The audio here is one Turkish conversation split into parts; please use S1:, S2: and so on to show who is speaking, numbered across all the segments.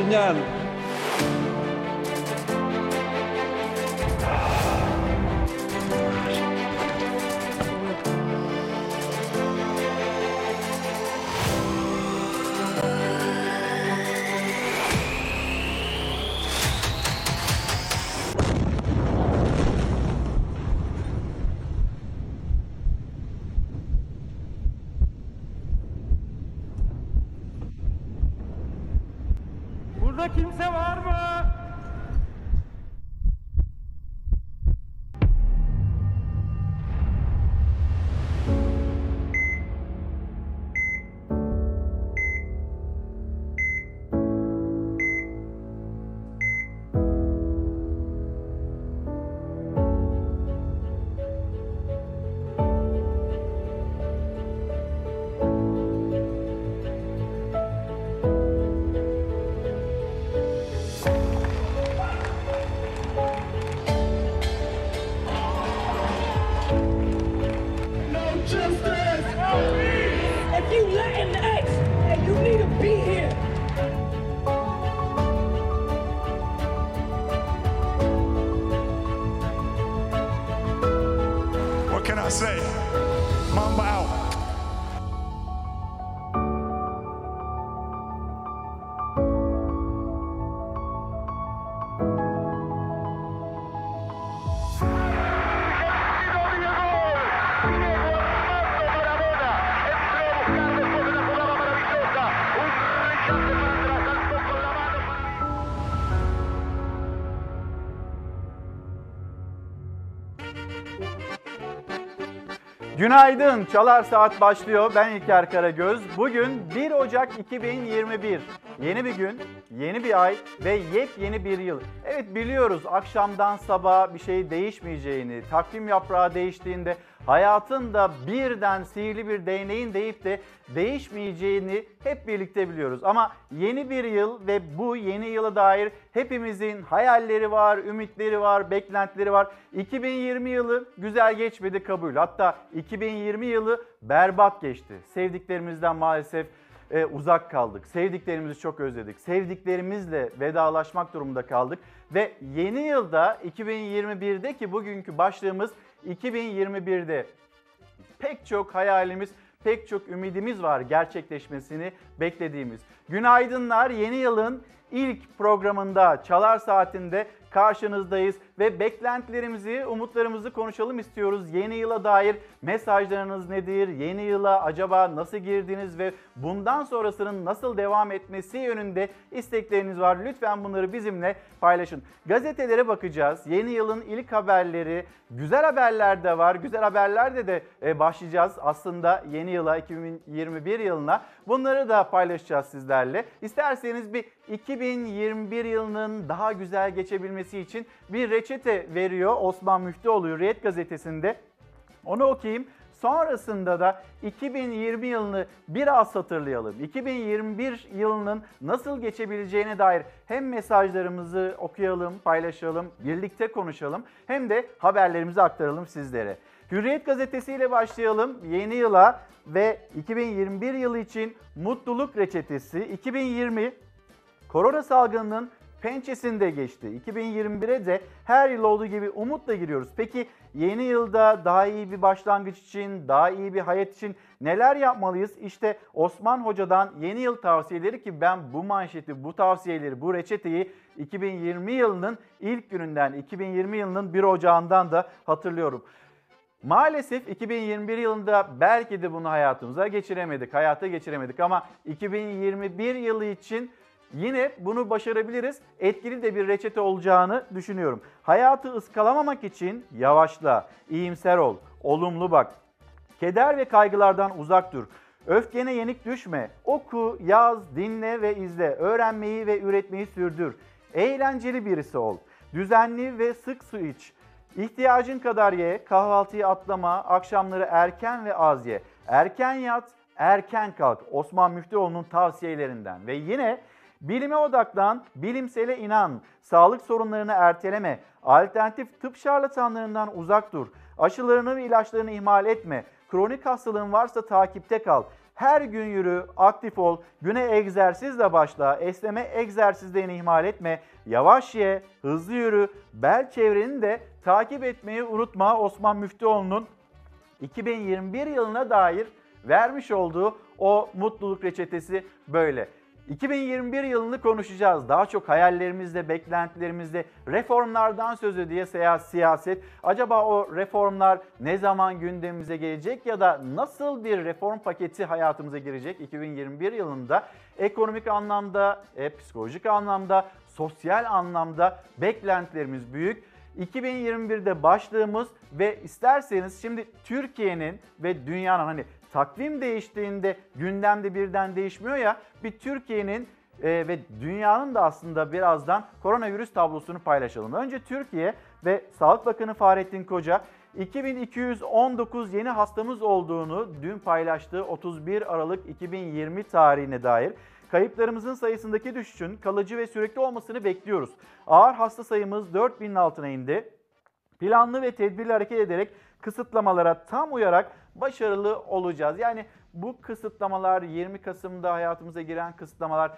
S1: oldu
S2: Günaydın. Çalar Saat başlıyor. Ben İlker Karagöz. Bugün 1 Ocak 2021. Yeni bir gün, yeni bir ay ve yepyeni bir yıl. Evet biliyoruz akşamdan sabaha bir şey değişmeyeceğini, takvim yaprağı değiştiğinde hayatın da birden sihirli bir değneğin deyip de değişmeyeceğini hep birlikte biliyoruz. Ama yeni bir yıl ve bu yeni yıla dair hepimizin hayalleri var, ümitleri var, beklentileri var. 2020 yılı güzel geçmedi kabul. Hatta 2020 yılı berbat geçti. Sevdiklerimizden maalesef e, uzak kaldık. Sevdiklerimizi çok özledik. Sevdiklerimizle vedalaşmak durumunda kaldık. Ve yeni yılda 2021'de ki bugünkü başlığımız 2021'de pek çok hayalimiz, pek çok ümidimiz var gerçekleşmesini beklediğimiz. Günaydınlar yeni yılın ilk programında Çalar Saatinde karşınızdayız ve beklentilerimizi, umutlarımızı konuşalım istiyoruz. Yeni yıla dair mesajlarınız nedir? Yeni yıla acaba nasıl girdiniz ve bundan sonrasının nasıl devam etmesi yönünde istekleriniz var. Lütfen bunları bizimle paylaşın. Gazetelere bakacağız. Yeni yılın ilk haberleri, güzel haberler de var. Güzel haberlerde de e, başlayacağız aslında yeni yıla 2021 yılına. Bunları da paylaşacağız sizlerle. İsterseniz bir 2021 yılının daha güzel geçebilmesi için bir reçete veriyor Osman Müftüoğlu Hürriyet gazetesinde. Onu okuyayım. Sonrasında da 2020 yılını biraz hatırlayalım. 2021 yılının nasıl geçebileceğine dair hem mesajlarımızı okuyalım, paylaşalım, birlikte konuşalım hem de haberlerimizi aktaralım sizlere. Hürriyet gazetesiyle başlayalım yeni yıla ve 2021 yılı için mutluluk reçetesi 2020 korona salgınının pençesinde geçti. 2021'e de her yıl olduğu gibi umutla giriyoruz. Peki yeni yılda daha iyi bir başlangıç için, daha iyi bir hayat için neler yapmalıyız? İşte Osman Hoca'dan yeni yıl tavsiyeleri ki ben bu manşeti, bu tavsiyeleri, bu reçeteyi 2020 yılının ilk gününden, 2020 yılının 1 Ocağı'ndan da hatırlıyorum. Maalesef 2021 yılında belki de bunu hayatımıza geçiremedik, hayata geçiremedik ama 2021 yılı için yine bunu başarabiliriz. Etkili de bir reçete olacağını düşünüyorum. Hayatı ıskalamamak için yavaşla, iyimser ol, olumlu bak. Keder ve kaygılardan uzak dur. Öfkene yenik düşme. Oku, yaz, dinle ve izle. Öğrenmeyi ve üretmeyi sürdür. Eğlenceli birisi ol. Düzenli ve sık su iç. İhtiyacın kadar ye, kahvaltıyı atlama, akşamları erken ve az ye. Erken yat, erken kalk. Osman Müftüoğlu'nun tavsiyelerinden. Ve yine bilime odaklan, bilimsele inan, sağlık sorunlarını erteleme, alternatif tıp şarlatanlarından uzak dur, aşılarını ve ilaçlarını ihmal etme, kronik hastalığın varsa takipte kal. Her gün yürü, aktif ol, güne egzersizle başla, esneme egzersizlerini ihmal etme, yavaş ye, hızlı yürü, bel çevreni de takip etmeyi unutma Osman Müftüoğlu'nun 2021 yılına dair vermiş olduğu o mutluluk reçetesi böyle. 2021 yılını konuşacağız. Daha çok hayallerimizde, beklentilerimizde reformlardan söz ediyor siyaset. Acaba o reformlar ne zaman gündemimize gelecek ya da nasıl bir reform paketi hayatımıza girecek 2021 yılında? Ekonomik anlamda, e, psikolojik anlamda, sosyal anlamda beklentilerimiz büyük. 2021'de başlığımız ve isterseniz şimdi Türkiye'nin ve dünyanın hani takvim değiştiğinde gündemde birden değişmiyor ya bir Türkiye'nin e, ve dünyanın da aslında birazdan koronavirüs tablosunu paylaşalım. Önce Türkiye ve Sağlık Bakanı Fahrettin Koca 2219 yeni hastamız olduğunu dün paylaştığı 31 Aralık 2020 tarihine dair kayıplarımızın sayısındaki düşüşün kalıcı ve sürekli olmasını bekliyoruz. Ağır hasta sayımız 4000'in altına indi. Planlı ve tedbirli hareket ederek kısıtlamalara tam uyarak başarılı olacağız. Yani bu kısıtlamalar 20 Kasım'da hayatımıza giren kısıtlamalar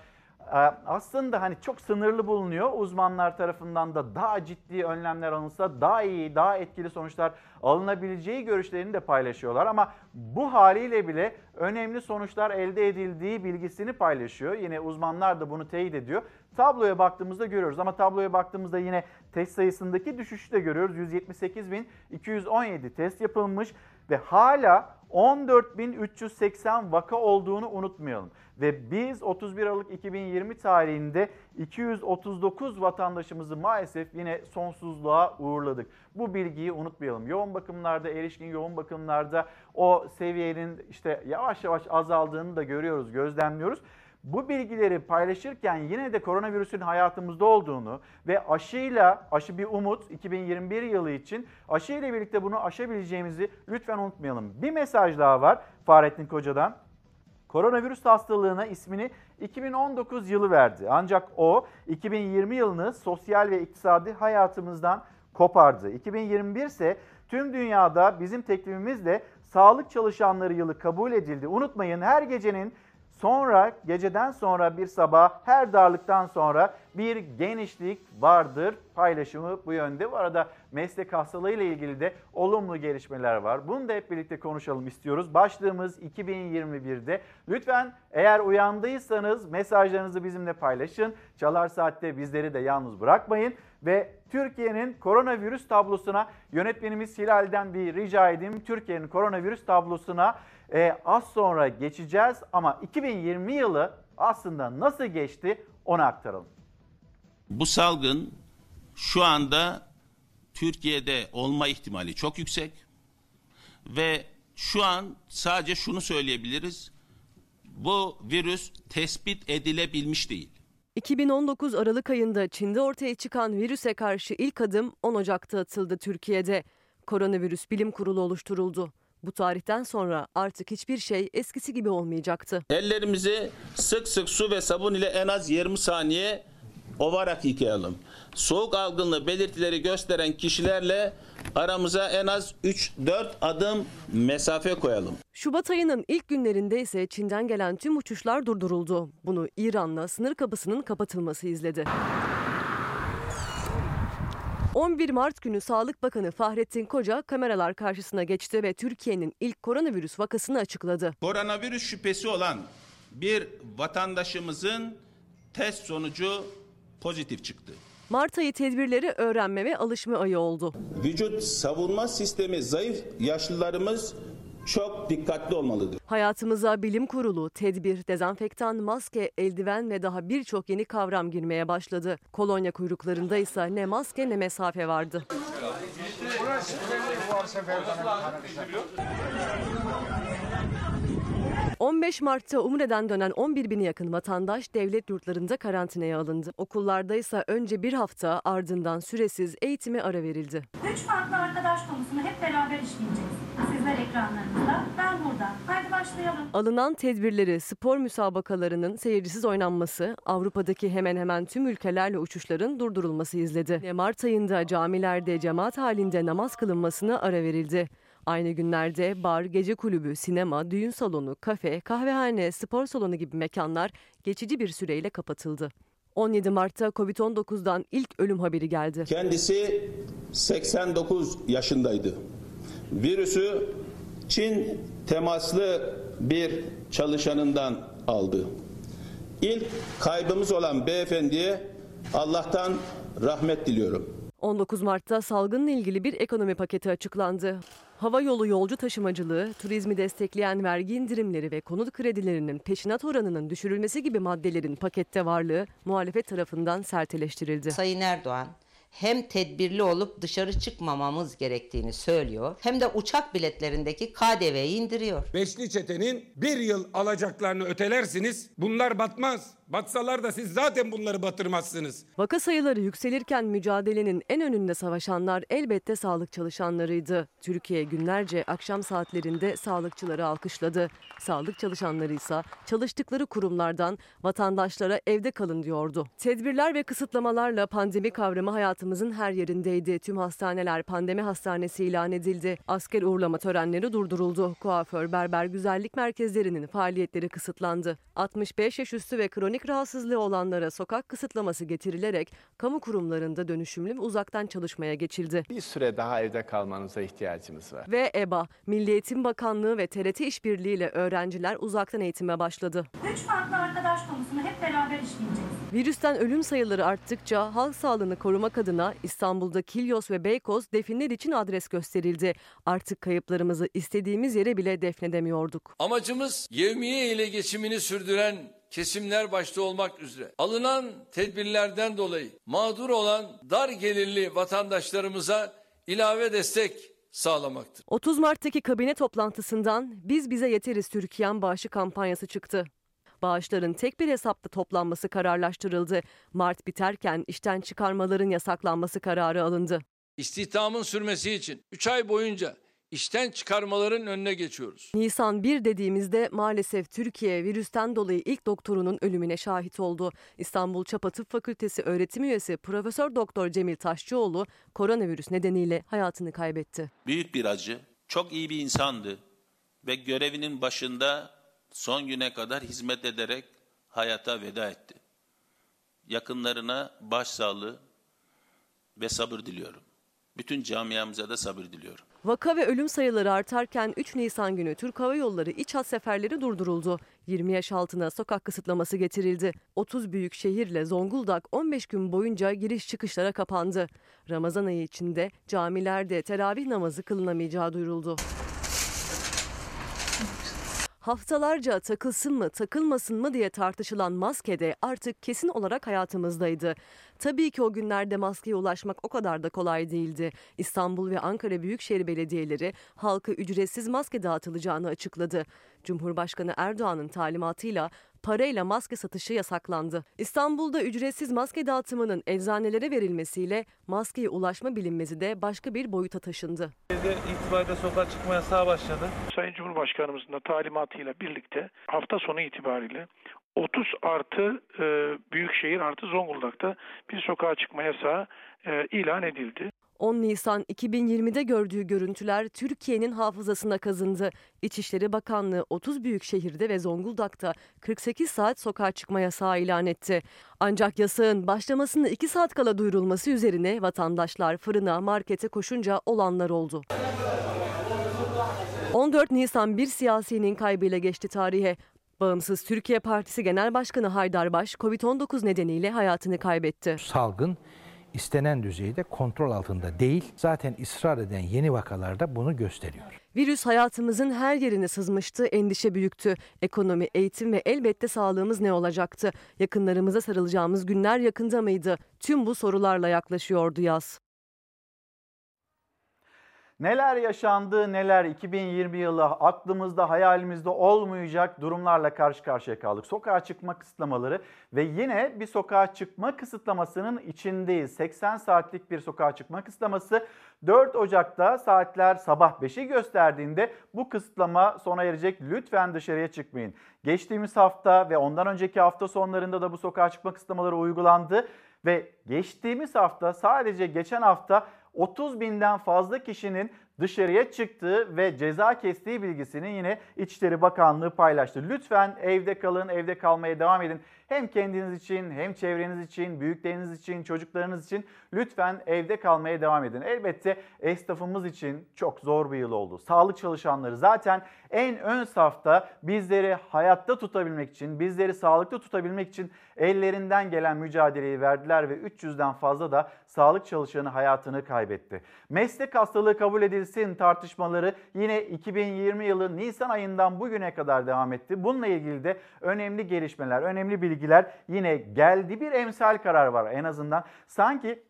S2: e, aslında hani çok sınırlı bulunuyor. Uzmanlar tarafından da daha ciddi önlemler alınsa daha iyi, daha etkili sonuçlar alınabileceği görüşlerini de paylaşıyorlar. Ama bu haliyle bile önemli sonuçlar elde edildiği bilgisini paylaşıyor. Yine uzmanlar da bunu teyit ediyor. Tabloya baktığımızda görüyoruz ama tabloya baktığımızda yine test sayısındaki düşüşü de görüyoruz. 178.217 test yapılmış ve hala 14.380 vaka olduğunu unutmayalım. Ve biz 31 Aralık 2020 tarihinde 239 vatandaşımızı maalesef yine sonsuzluğa uğurladık. Bu bilgiyi unutmayalım. Yoğun bakımlarda, erişkin yoğun bakımlarda o seviyenin işte yavaş yavaş azaldığını da görüyoruz, gözlemliyoruz. Bu bilgileri paylaşırken yine de koronavirüsün hayatımızda olduğunu ve aşıyla, aşı bir umut 2021 yılı için aşı ile birlikte bunu aşabileceğimizi lütfen unutmayalım. Bir mesaj daha var Fahrettin Koca'dan. Koronavirüs hastalığına ismini 2019 yılı verdi. Ancak o 2020 yılını sosyal ve iktisadi hayatımızdan kopardı. 2021 ise tüm dünyada bizim teklifimizle sağlık çalışanları yılı kabul edildi. Unutmayın her gecenin Sonra geceden sonra bir sabah her darlıktan sonra bir genişlik vardır paylaşımı bu yönde. Bu arada meslek hastalığıyla ilgili de olumlu gelişmeler var. Bunu da hep birlikte konuşalım istiyoruz. Başlığımız 2021'de. Lütfen eğer uyandıysanız mesajlarınızı bizimle paylaşın. Çalar Saat'te bizleri de yalnız bırakmayın. Ve Türkiye'nin koronavirüs tablosuna yönetmenimiz Hilal'den bir rica edeyim. Türkiye'nin koronavirüs tablosuna e, az sonra geçeceğiz ama 2020 yılı aslında nasıl geçti onu aktaralım.
S3: Bu salgın şu anda Türkiye'de olma ihtimali çok yüksek ve şu an sadece şunu söyleyebiliriz. Bu virüs tespit edilebilmiş değil.
S4: 2019 Aralık ayında Çin'de ortaya çıkan virüse karşı ilk adım 10 Ocak'ta atıldı Türkiye'de. Koronavirüs Bilim Kurulu oluşturuldu. Bu tarihten sonra artık hiçbir şey eskisi gibi olmayacaktı.
S3: Ellerimizi sık sık su ve sabun ile en az 20 saniye ovarak yıkayalım. Soğuk algınlığı belirtileri gösteren kişilerle aramıza en az 3-4 adım mesafe koyalım.
S4: Şubat ayının ilk günlerinde ise Çin'den gelen tüm uçuşlar durduruldu. Bunu İran'la sınır kapısının kapatılması izledi. 11 Mart günü Sağlık Bakanı Fahrettin Koca kameralar karşısına geçti ve Türkiye'nin ilk koronavirüs vakasını açıkladı.
S3: Koronavirüs şüphesi olan bir vatandaşımızın test sonucu pozitif çıktı.
S4: Mart ayı tedbirleri öğrenme ve alışma ayı oldu.
S3: Vücut savunma sistemi zayıf yaşlılarımız çok dikkatli olmalıdır.
S4: Hayatımıza bilim kurulu, tedbir, dezenfektan, maske, eldiven ve daha birçok yeni kavram girmeye başladı. Kolonya kuyruklarında ise ne maske ne mesafe vardı. 15 Mart'ta Umre'den dönen 11 bine yakın vatandaş devlet yurtlarında karantinaya alındı. Okullarda ise önce bir hafta ardından süresiz eğitime ara verildi.
S5: Üç farklı arkadaş konusunu hep beraber işleyeceğiz. Sizler ekranlarınızda, ben burada. Haydi başlayalım.
S4: Alınan tedbirleri spor müsabakalarının seyircisiz oynanması, Avrupa'daki hemen hemen tüm ülkelerle uçuşların durdurulması izledi. Mart ayında camilerde cemaat halinde namaz kılınmasına ara verildi. Aynı günlerde bar, gece kulübü, sinema, düğün salonu, kafe, kahvehane, spor salonu gibi mekanlar geçici bir süreyle kapatıldı. 17 Mart'ta Covid-19'dan ilk ölüm haberi geldi.
S3: Kendisi 89 yaşındaydı. Virüsü Çin temaslı bir çalışanından aldı. İlk kaybımız olan beyefendiye Allah'tan rahmet diliyorum.
S4: 19 Mart'ta salgınla ilgili bir ekonomi paketi açıklandı. Hava yolu yolcu taşımacılığı, turizmi destekleyen vergi indirimleri ve konut kredilerinin peşinat oranının düşürülmesi gibi maddelerin pakette varlığı muhalefet tarafından sert eleştirildi.
S6: Sayın Erdoğan hem tedbirli olup dışarı çıkmamamız gerektiğini söylüyor hem de uçak biletlerindeki KDV'yi indiriyor.
S7: Beşli çetenin bir yıl alacaklarını ötelersiniz bunlar batmaz. Batsalar da siz zaten bunları batırmazsınız.
S4: Vaka sayıları yükselirken mücadelenin en önünde savaşanlar elbette sağlık çalışanlarıydı. Türkiye günlerce akşam saatlerinde sağlıkçıları alkışladı. Sağlık çalışanları ise çalıştıkları kurumlardan vatandaşlara evde kalın diyordu. Tedbirler ve kısıtlamalarla pandemi kavramı hayatımızın her yerindeydi. Tüm hastaneler pandemi hastanesi ilan edildi. Asker uğurlama törenleri durduruldu. Kuaför, berber, güzellik merkezlerinin faaliyetleri kısıtlandı. 65 yaş üstü ve kronik rahatsızlığı olanlara sokak kısıtlaması getirilerek kamu kurumlarında dönüşümlü ve uzaktan çalışmaya geçildi.
S8: Bir süre daha evde kalmanıza ihtiyacımız var.
S4: Ve EBA, Milli Eğitim Bakanlığı ve TRT işbirliğiyle öğrenciler uzaktan eğitime başladı.
S5: Üç farklı arkadaş konusunu hep beraber işleyeceğiz.
S4: Virüsten ölüm sayıları arttıkça halk sağlığını korumak adına İstanbul'da Kilyos ve Beykoz definler için adres gösterildi. Artık kayıplarımızı istediğimiz yere bile defnedemiyorduk.
S9: Amacımız yevmiye ile geçimini sürdüren kesimler başta olmak üzere alınan tedbirlerden dolayı mağdur olan dar gelirli vatandaşlarımıza ilave destek sağlamaktır.
S4: 30 Mart'taki kabine toplantısından Biz Bize Yeteriz Türkiye'm bağışı kampanyası çıktı. Bağışların tek bir hesapta toplanması kararlaştırıldı. Mart biterken işten çıkarmaların yasaklanması kararı alındı.
S9: İstihdamın sürmesi için 3 ay boyunca işten çıkarmaların önüne geçiyoruz.
S4: Nisan 1 dediğimizde maalesef Türkiye virüsten dolayı ilk doktorunun ölümüne şahit oldu. İstanbul Çapa Tıp Fakültesi öğretim üyesi Profesör Doktor Cemil Taşçıoğlu koronavirüs nedeniyle hayatını kaybetti.
S3: Büyük bir acı. Çok iyi bir insandı ve görevinin başında son güne kadar hizmet ederek hayata veda etti. Yakınlarına başsağlığı ve sabır diliyorum. Bütün camiamıza da sabır diliyorum.
S4: Vaka ve ölüm sayıları artarken 3 Nisan günü Türk Hava Yolları iç hat seferleri durduruldu. 20 yaş altına sokak kısıtlaması getirildi. 30 büyük şehirle Zonguldak 15 gün boyunca giriş çıkışlara kapandı. Ramazan ayı içinde camilerde teravih namazı kılınamayacağı duyuruldu. Haftalarca takılsın mı takılmasın mı diye tartışılan maske de artık kesin olarak hayatımızdaydı. Tabii ki o günlerde maskeye ulaşmak o kadar da kolay değildi. İstanbul ve Ankara Büyükşehir Belediyeleri halka ücretsiz maske dağıtılacağını açıkladı. Cumhurbaşkanı Erdoğan'ın talimatıyla parayla maske satışı yasaklandı. İstanbul'da ücretsiz maske dağıtımının eczanelere verilmesiyle maskeye ulaşma bilinmezi de başka bir boyuta taşındı.
S10: itibariyle sokağa çıkma yasağı başladı.
S11: Sayın Cumhurbaşkanımızın da talimatıyla birlikte hafta sonu itibariyle 30 artı e, Büyükşehir artı Zonguldak'ta bir sokağa çıkma yasağı e, ilan edildi.
S4: 10 Nisan 2020'de gördüğü görüntüler Türkiye'nin hafızasına kazındı. İçişleri Bakanlığı 30 büyük şehirde ve Zonguldak'ta 48 saat sokağa çıkma yasağı ilan etti. Ancak yasağın başlamasını 2 saat kala duyurulması üzerine vatandaşlar fırına, markete koşunca olanlar oldu. 14 Nisan bir siyasinin kaybıyla geçti tarihe. Bağımsız Türkiye Partisi Genel Başkanı Haydar Baş, Covid-19 nedeniyle hayatını kaybetti.
S12: Salgın istenen düzeyde kontrol altında değil. Zaten ısrar eden yeni vakalarda bunu gösteriyor.
S4: Virüs hayatımızın her yerine sızmıştı, endişe büyüktü. Ekonomi, eğitim ve elbette sağlığımız ne olacaktı? Yakınlarımıza sarılacağımız günler yakında mıydı? Tüm bu sorularla yaklaşıyordu yaz.
S2: Neler yaşandı, neler 2020 yılı aklımızda, hayalimizde olmayacak durumlarla karşı karşıya kaldık. Sokağa çıkma kısıtlamaları ve yine bir sokağa çıkma kısıtlamasının içindeyiz. 80 saatlik bir sokağa çıkma kısıtlaması 4 Ocak'ta saatler sabah 5'i gösterdiğinde bu kısıtlama sona erecek. Lütfen dışarıya çıkmayın. Geçtiğimiz hafta ve ondan önceki hafta sonlarında da bu sokağa çıkma kısıtlamaları uygulandı ve geçtiğimiz hafta sadece geçen hafta 30 binden fazla kişinin dışarıya çıktı ve ceza kestiği bilgisini yine İçişleri Bakanlığı paylaştı. Lütfen evde kalın, evde kalmaya devam edin. Hem kendiniz için, hem çevreniz için, büyükleriniz için, çocuklarınız için lütfen evde kalmaya devam edin. Elbette esnafımız için çok zor bir yıl oldu. Sağlık çalışanları zaten en ön safta bizleri hayatta tutabilmek için, bizleri sağlıklı tutabilmek için ellerinden gelen mücadeleyi verdiler ve 300'den fazla da sağlık çalışanı hayatını kaybetti. Meslek hastalığı kabul edilsin tartışmaları yine 2020 yılı Nisan ayından bugüne kadar devam etti. Bununla ilgili de önemli gelişmeler, önemli bilgiler yine geldi. Bir emsal karar var en azından. Sanki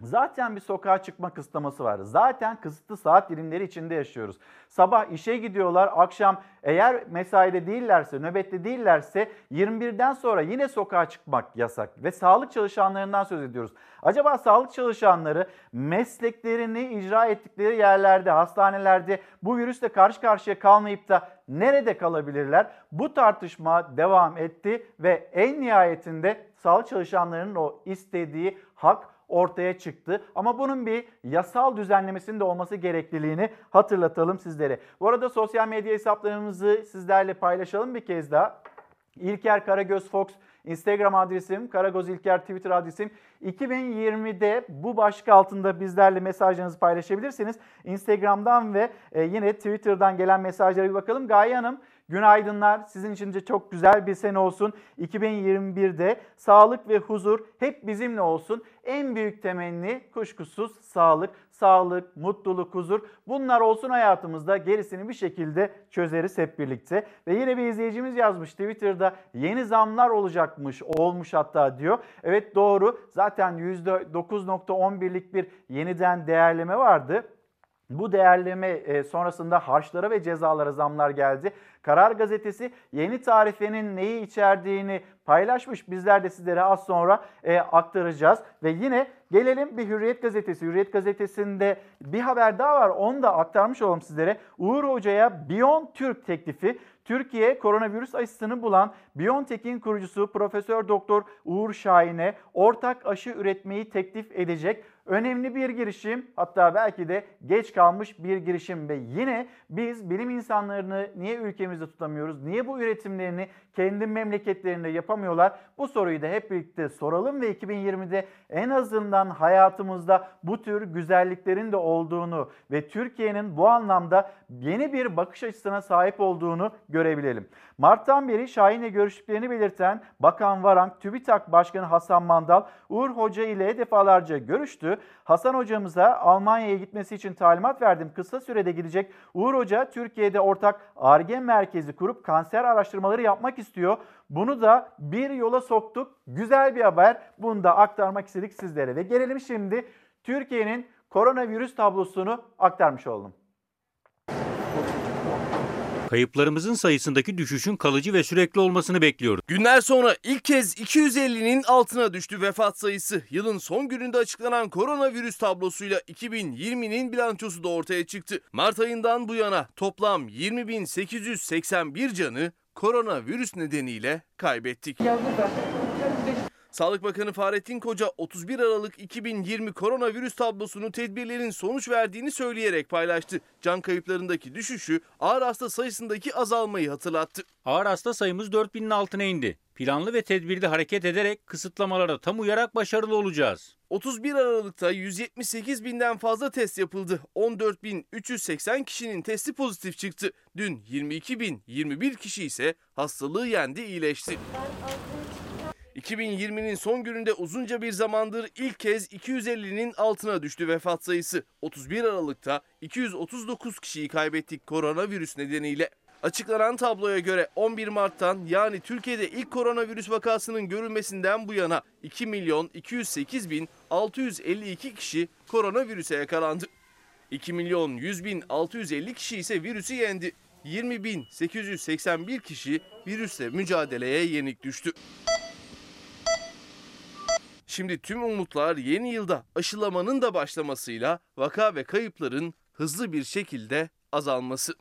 S2: Zaten bir sokağa çıkma kısıtlaması var. Zaten kısıtlı saat dilimleri içinde yaşıyoruz. Sabah işe gidiyorlar, akşam eğer mesaide değillerse, nöbette değillerse 21'den sonra yine sokağa çıkmak yasak. Ve sağlık çalışanlarından söz ediyoruz. Acaba sağlık çalışanları mesleklerini icra ettikleri yerlerde, hastanelerde bu virüsle karşı karşıya kalmayıp da nerede kalabilirler? Bu tartışma devam etti ve en nihayetinde sağlık çalışanlarının o istediği hak ortaya çıktı. Ama bunun bir yasal düzenlemesinin de olması gerekliliğini hatırlatalım sizlere. Bu arada sosyal medya hesaplarımızı sizlerle paylaşalım bir kez daha. İlker Karagöz Fox Instagram adresim, Karagoz İlker Twitter adresim. 2020'de bu başlık altında bizlerle mesajlarınızı paylaşabilirsiniz. Instagram'dan ve e, yine Twitter'dan gelen mesajlara bir bakalım. Gaye Hanım Günaydınlar. Sizin için de çok güzel bir sene olsun. 2021'de sağlık ve huzur hep bizimle olsun. En büyük temenni kuşkusuz sağlık, sağlık, mutluluk, huzur. Bunlar olsun hayatımızda. Gerisini bir şekilde çözeriz hep birlikte. Ve yine bir izleyicimiz yazmış Twitter'da yeni zamlar olacakmış, olmuş hatta diyor. Evet doğru. Zaten %9.11'lik bir yeniden değerleme vardı. Bu değerleme e, sonrasında harçlara ve cezalara zamlar geldi. Karar Gazetesi yeni tarifenin neyi içerdiğini paylaşmış. Bizler de sizlere az sonra e, aktaracağız. Ve yine gelelim bir Hürriyet Gazetesi. Hürriyet Gazetesi'nde bir haber daha var. Onu da aktarmış olalım sizlere. Uğur Hoca'ya Bion Türk teklifi. Türkiye koronavirüs aşısını bulan BioNTech'in kurucusu Profesör Doktor Uğur Şahin'e ortak aşı üretmeyi teklif edecek. Önemli bir girişim hatta belki de geç kalmış bir girişim ve yine biz bilim insanlarını niye ülkemizde tutamıyoruz? Niye bu üretimlerini kendi memleketlerinde yapamıyorlar? Bu soruyu da hep birlikte soralım ve 2020'de en azından hayatımızda bu tür güzelliklerin de olduğunu ve Türkiye'nin bu anlamda yeni bir bakış açısına sahip olduğunu görebilelim. Mart'tan beri Şahin'le görüştüklerini belirten Bakan Varank, TÜBİTAK Başkanı Hasan Mandal, Uğur Hoca ile defalarca görüştü. Hasan hocamıza Almanya'ya gitmesi için talimat verdim. Kısa sürede gidecek. Uğur Hoca Türkiye'de ortak ARGE merkezi kurup kanser araştırmaları yapmak istiyor. Bunu da bir yola soktuk. Güzel bir haber. Bunu da aktarmak istedik sizlere. Ve gelelim şimdi Türkiye'nin koronavirüs tablosunu aktarmış oldum.
S13: Kayıplarımızın sayısındaki düşüşün kalıcı ve sürekli olmasını bekliyoruz.
S14: Günler sonra ilk kez 250'nin altına düştü vefat sayısı. Yılın son gününde açıklanan koronavirüs tablosuyla 2020'nin bilançosu da ortaya çıktı. Mart ayından bu yana toplam 20.881 canı koronavirüs nedeniyle kaybettik. Sağlık Bakanı Fahrettin Koca 31 Aralık 2020 koronavirüs tablosunu tedbirlerin sonuç verdiğini söyleyerek paylaştı. Can kayıplarındaki düşüşü, ağır hasta sayısındaki azalmayı hatırlattı.
S13: Ağır hasta sayımız 4000'in altına indi. Planlı ve tedbirli hareket ederek kısıtlamalara tam uyarak başarılı olacağız.
S14: 31 Aralık'ta 178 binden fazla test yapıldı. 14.380 kişinin testi pozitif çıktı. Dün 22.021 kişi ise hastalığı yendi iyileşti. 2020'nin son gününde uzunca bir zamandır ilk kez 250'nin altına düştü vefat sayısı. 31 Aralık'ta 239 kişiyi kaybettik koronavirüs nedeniyle. Açıklanan tabloya göre 11 Mart'tan yani Türkiye'de ilk koronavirüs vakasının görülmesinden bu yana 2 milyon 208 bin 652 kişi koronavirüse yakalandı. 2 milyon 100 bin 650 kişi ise virüsü yendi. 20 bin 881 kişi virüsle mücadeleye yenik düştü. Şimdi tüm umutlar yeni yılda aşılamanın da başlamasıyla vaka ve kayıpların hızlı bir şekilde azalması.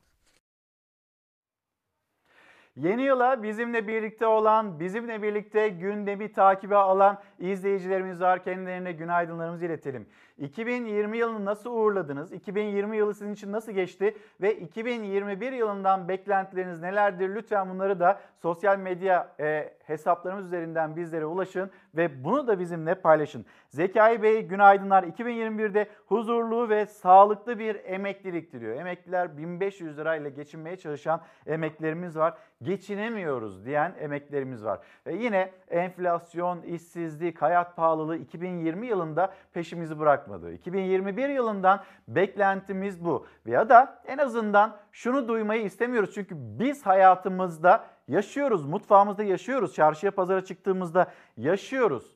S2: Yeni yıla bizimle birlikte olan, bizimle birlikte gündemi takibe alan izleyicilerimiz var. Kendilerine günaydınlarımızı iletelim. 2020 yılını nasıl uğurladınız? 2020 yılı sizin için nasıl geçti? Ve 2021 yılından beklentileriniz nelerdir? Lütfen bunları da sosyal medya e, hesaplarımız üzerinden bizlere ulaşın ve bunu da bizimle paylaşın. Zekai Bey günaydınlar. 2021'de huzurlu ve sağlıklı bir emeklilik diliyor. Emekliler 1500 lirayla geçinmeye çalışan emeklilerimiz var. Geçinemiyoruz diyen emeklilerimiz var. Ve yine enflasyon, işsizlik, hayat pahalılığı 2020 yılında peşimizi bırakmadı. 2021 yılından beklentimiz bu. Ya da en azından şunu duymayı istemiyoruz. Çünkü biz hayatımızda yaşıyoruz, mutfağımızda yaşıyoruz, çarşıya pazara çıktığımızda yaşıyoruz.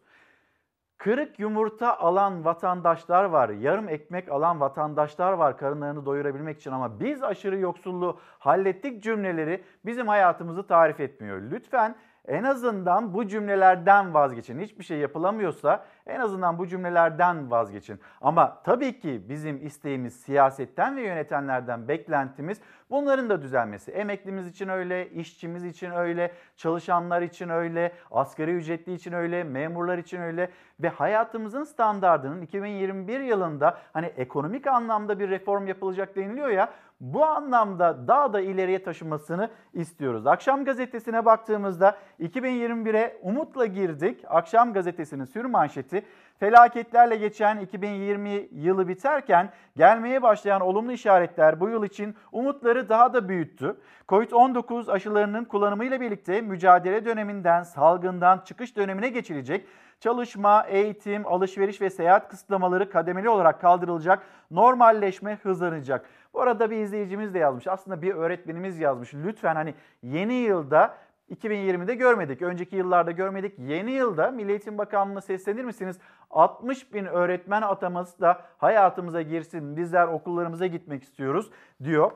S2: Kırık yumurta alan vatandaşlar var, yarım ekmek alan vatandaşlar var karınlarını doyurabilmek için ama biz aşırı yoksulluğu hallettik cümleleri bizim hayatımızı tarif etmiyor. Lütfen en azından bu cümlelerden vazgeçin. Hiçbir şey yapılamıyorsa en azından bu cümlelerden vazgeçin. Ama tabii ki bizim isteğimiz siyasetten ve yönetenlerden beklentimiz bunların da düzelmesi. Emeklimiz için öyle, işçimiz için öyle, çalışanlar için öyle, asgari ücretli için öyle, memurlar için öyle ve hayatımızın standardının 2021 yılında hani ekonomik anlamda bir reform yapılacak deniliyor ya bu anlamda daha da ileriye taşımasını istiyoruz. Akşam gazetesine baktığımızda 2021'e umutla girdik. Akşam gazetesinin sür manşeti felaketlerle geçen 2020 yılı biterken gelmeye başlayan olumlu işaretler bu yıl için umutları daha da büyüttü. Covid-19 aşılarının kullanımıyla birlikte mücadele döneminden, salgından çıkış dönemine geçilecek. Çalışma, eğitim, alışveriş ve seyahat kısıtlamaları kademeli olarak kaldırılacak. Normalleşme hızlanacak. Bu arada bir izleyicimiz de yazmış. Aslında bir öğretmenimiz yazmış. Lütfen hani yeni yılda 2020'de görmedik. Önceki yıllarda görmedik. Yeni yılda Milli Eğitim Bakanlığı'na seslenir misiniz? 60 bin öğretmen ataması da hayatımıza girsin. Bizler okullarımıza gitmek istiyoruz diyor.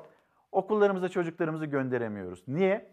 S2: Okullarımıza çocuklarımızı gönderemiyoruz. Niye?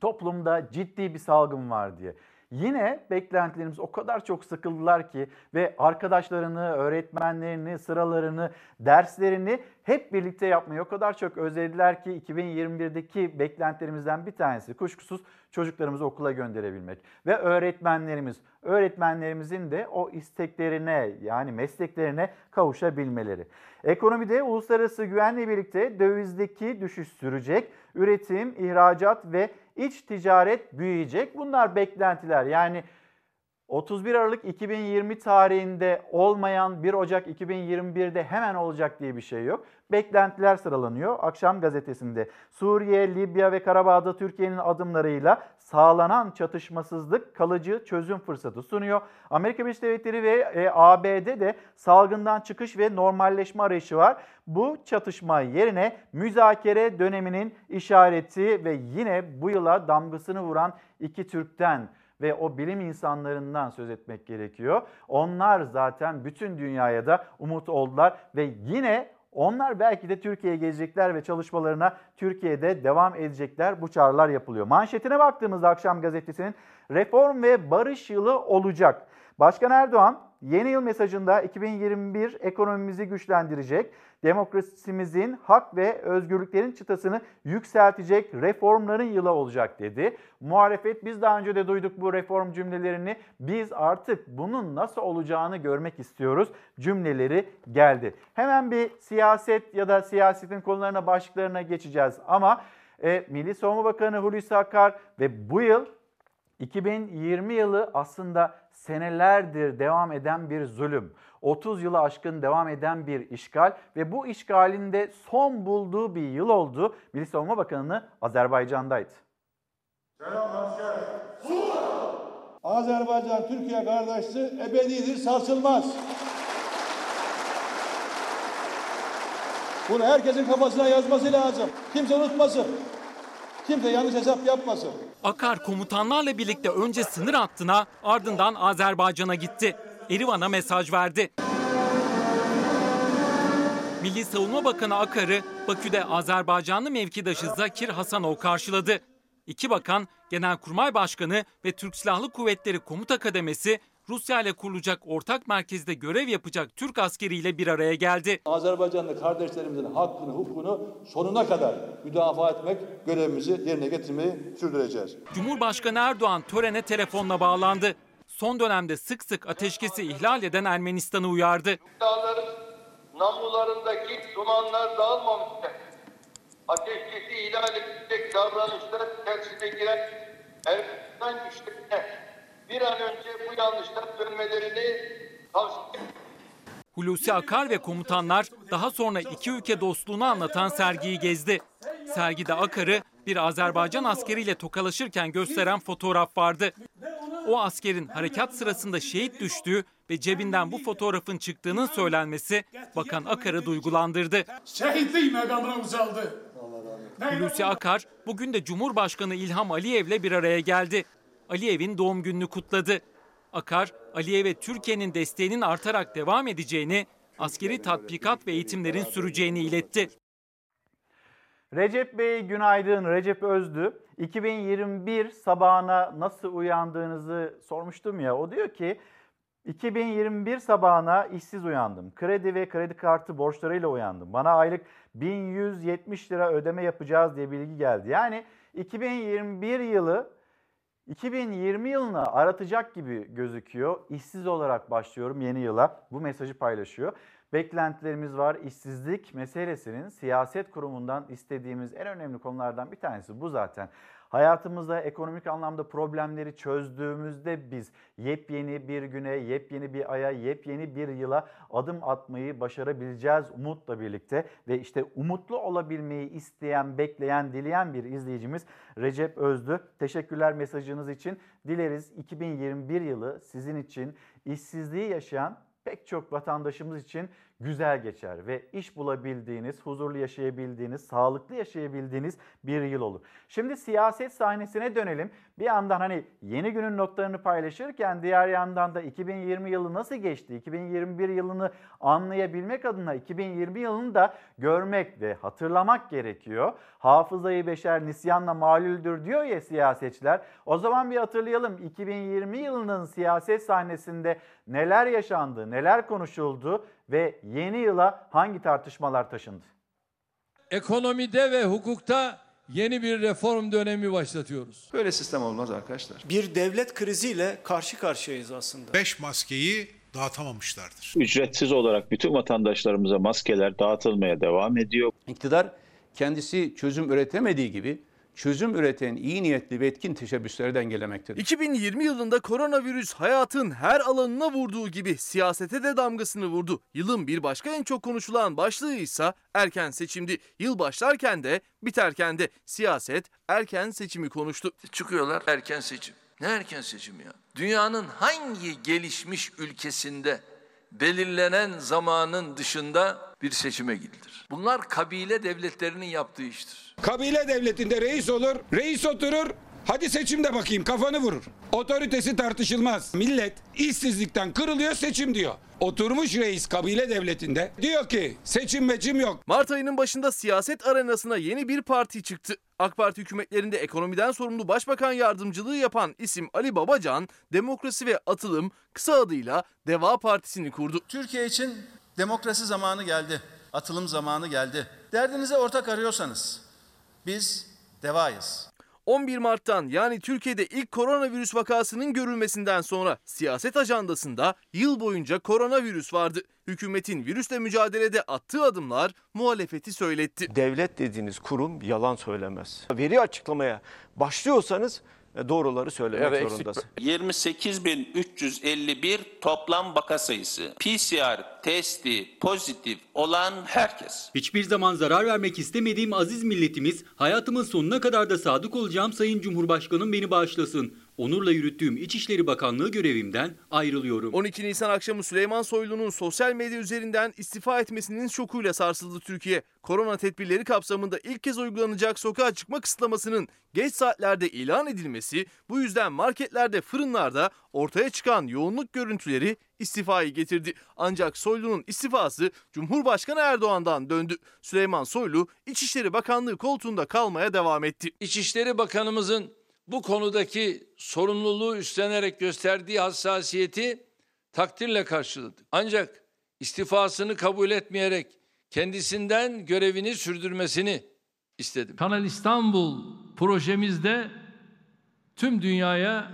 S2: Toplumda ciddi bir salgın var diye. Yine beklentilerimiz o kadar çok sıkıldılar ki ve arkadaşlarını, öğretmenlerini, sıralarını, derslerini hep birlikte yapmayı o kadar çok özlediler ki 2021'deki beklentilerimizden bir tanesi kuşkusuz çocuklarımızı okula gönderebilmek. Ve öğretmenlerimiz, öğretmenlerimizin de o isteklerine yani mesleklerine kavuşabilmeleri. Ekonomide uluslararası güvenle birlikte dövizdeki düşüş sürecek. Üretim, ihracat ve iç ticaret büyüyecek. Bunlar beklentiler. Yani 31 Aralık 2020 tarihinde olmayan 1 Ocak 2021'de hemen olacak diye bir şey yok. Beklentiler sıralanıyor Akşam gazetesinde. Suriye, Libya ve Karabağ'da Türkiye'nin adımlarıyla sağlanan çatışmasızlık kalıcı çözüm fırsatı sunuyor. Amerika Birleşik Devletleri ve e, ABD de salgından çıkış ve normalleşme arayışı var. Bu çatışma yerine müzakere döneminin işareti ve yine bu yıla damgasını vuran iki Türk'ten ve o bilim insanlarından söz etmek gerekiyor. Onlar zaten bütün dünyaya da umut oldular ve yine onlar belki de Türkiye'ye gelecekler ve çalışmalarına Türkiye'de devam edecekler. Bu çağrılar yapılıyor. Manşetine baktığımızda akşam gazetesinin reform ve barış yılı olacak. Başkan Erdoğan yeni yıl mesajında 2021 ekonomimizi güçlendirecek, demokrasimizin hak ve özgürlüklerin çıtasını yükseltecek reformların yılı olacak dedi. Muhalefet biz daha önce de duyduk bu reform cümlelerini. Biz artık bunun nasıl olacağını görmek istiyoruz cümleleri geldi. Hemen bir siyaset ya da siyasetin konularına başlıklarına geçeceğiz ama e, Milli Savunma Bakanı Hulusi Akar ve bu yıl 2020 yılı aslında senelerdir devam eden bir zulüm. 30 yılı aşkın devam eden bir işgal ve bu işgalinde son bulduğu bir yıl oldu. Milli Savunma Bakanı'nı Azerbaycan'daydı.
S15: Selam asker. Azerbaycan Türkiye kardeşliği ebedidir, sarsılmaz. Bunu herkesin kafasına yazması lazım. Kimse unutmasın. Kimse yanlış hesap yapmasın.
S16: Akar komutanlarla birlikte önce sınır hattına ardından Azerbaycan'a gitti. Erivan'a mesaj verdi. Milli Savunma Bakanı Akar'ı Bakü'de Azerbaycanlı mevkidaşı Zakir Hasanov karşıladı. İki bakan, Genelkurmay Başkanı ve Türk Silahlı Kuvvetleri Komuta Kademesi Rusya ile kurulacak ortak merkezde görev yapacak Türk askeriyle bir araya geldi.
S15: Azerbaycanlı kardeşlerimizin hakkını, hukukunu sonuna kadar müdafaa etmek görevimizi yerine getirmeyi sürdüreceğiz.
S16: Cumhurbaşkanı Erdoğan törene telefonla bağlandı. Son dönemde sık sık ateşkesi ihlal eden Ermenistan'ı uyardı.
S17: Dağların namlularındaki dumanlar dağılmamıştır. Ateşkesi ihlal edecek davranışlar içerisine giren Ermenistan güçlerine bir an önce bu yanlışlar dönmelerini tavsiye
S16: Hulusi Akar ve komutanlar daha sonra iki ülke dostluğunu anlatan sergiyi gezdi. Sergide Akar'ı bir Azerbaycan askeriyle tokalaşırken gösteren fotoğraf vardı. O askerin harekat sırasında şehit düştüğü ve cebinden bu fotoğrafın çıktığının söylenmesi Bakan Akar'ı duygulandırdı.
S18: Şehitlik makamına uçaldı.
S16: Hulusi Akar bugün de Cumhurbaşkanı İlham Aliyev'le bir araya geldi. Aliyev'in doğum gününü kutladı. Akar, Aliyev'e Türkiye'nin desteğinin artarak devam edeceğini, askeri tatbikat ve eğitimlerin süreceğini iletti.
S2: Recep Bey günaydın. Recep Özdü. 2021 sabahına nasıl uyandığınızı sormuştum ya. O diyor ki 2021 sabahına işsiz uyandım. Kredi ve kredi kartı borçlarıyla uyandım. Bana aylık 1170 lira ödeme yapacağız diye bilgi geldi. Yani 2021 yılı 2020 yılını aratacak gibi gözüküyor. İşsiz olarak başlıyorum yeni yıla. Bu mesajı paylaşıyor. Beklentilerimiz var. İşsizlik meselesinin siyaset kurumundan istediğimiz en önemli konulardan bir tanesi bu zaten. Hayatımızda ekonomik anlamda problemleri çözdüğümüzde biz yepyeni bir güne, yepyeni bir aya, yepyeni bir yıla adım atmayı başarabileceğiz umutla birlikte. Ve işte umutlu olabilmeyi isteyen, bekleyen, dileyen bir izleyicimiz Recep Özdü. Teşekkürler mesajınız için. Dileriz 2021 yılı sizin için işsizliği yaşayan pek çok vatandaşımız için güzel geçer ve iş bulabildiğiniz, huzurlu yaşayabildiğiniz, sağlıklı yaşayabildiğiniz bir yıl olur. Şimdi siyaset sahnesine dönelim. Bir yandan hani yeni günün notlarını paylaşırken diğer yandan da 2020 yılı nasıl geçti? 2021 yılını anlayabilmek adına 2020 yılını da görmek ve hatırlamak gerekiyor. Hafızayı beşer nisyanla malüldür diyor ya siyasetçiler. O zaman bir hatırlayalım 2020 yılının siyaset sahnesinde neler yaşandı, neler konuşuldu ve yeni yıla hangi tartışmalar taşındı?
S9: Ekonomide ve hukukta yeni bir reform dönemi başlatıyoruz.
S19: Böyle sistem olmaz arkadaşlar.
S8: Bir devlet kriziyle karşı karşıyayız aslında.
S20: Beş maskeyi dağıtamamışlardır.
S21: Ücretsiz olarak bütün vatandaşlarımıza maskeler dağıtılmaya devam ediyor.
S22: İktidar kendisi çözüm üretemediği gibi çözüm üreten iyi niyetli ve etkin teşebbüsleri dengelemektedir.
S14: 2020 yılında koronavirüs hayatın her alanına vurduğu gibi siyasete de damgasını vurdu. Yılın bir başka en çok konuşulan başlığı ise erken seçimdi. Yıl başlarken de biterken de siyaset erken seçimi konuştu.
S23: Çıkıyorlar erken seçim. Ne erken seçim ya? Dünyanın hangi gelişmiş ülkesinde belirlenen zamanın dışında bir seçime gidilir? Bunlar kabile devletlerinin yaptığı iştir.
S7: Kabile devletinde reis olur, reis oturur, hadi seçimde bakayım kafanı vurur. Otoritesi tartışılmaz. Millet işsizlikten kırılıyor seçim diyor. Oturmuş reis kabile devletinde diyor ki seçim meçim yok.
S14: Mart ayının başında siyaset arenasına yeni bir parti çıktı. AK Parti hükümetlerinde ekonomiden sorumlu başbakan yardımcılığı yapan isim Ali Babacan, Demokrasi ve Atılım kısa adıyla Deva Partisi'ni kurdu.
S24: Türkiye için demokrasi zamanı geldi. Atılım zamanı geldi. Derdinize ortak arıyorsanız biz devayız.
S14: 11 Mart'tan yani Türkiye'de ilk koronavirüs vakasının görülmesinden sonra siyaset ajandasında yıl boyunca koronavirüs vardı. Hükümetin virüsle mücadelede attığı adımlar muhalefeti söyletti.
S8: Devlet dediğiniz kurum yalan söylemez. Veri açıklamaya başlıyorsanız doğruları söylemek zorundasınız.
S25: 28.351 toplam vaka sayısı. PCR testi pozitif olan herkes.
S26: Hiçbir zaman zarar vermek istemediğim aziz milletimiz, hayatımın sonuna kadar da sadık olacağım Sayın Cumhurbaşkanım beni bağışlasın. Onurla yürüttüğüm İçişleri Bakanlığı görevimden ayrılıyorum.
S14: 12 Nisan akşamı Süleyman Soylu'nun sosyal medya üzerinden istifa etmesinin şokuyla sarsıldı Türkiye. Korona tedbirleri kapsamında ilk kez uygulanacak sokağa çıkma kısıtlamasının geç saatlerde ilan edilmesi, bu yüzden marketlerde, fırınlarda ortaya çıkan yoğunluk görüntüleri istifayı getirdi. Ancak Soylu'nun istifası Cumhurbaşkanı Erdoğan'dan döndü. Süleyman Soylu İçişleri Bakanlığı koltuğunda kalmaya devam etti.
S23: İçişleri Bakanımızın bu konudaki sorumluluğu üstlenerek gösterdiği hassasiyeti takdirle karşıladı. Ancak istifasını kabul etmeyerek kendisinden görevini sürdürmesini istedim.
S9: Kanal İstanbul projemizde tüm dünyaya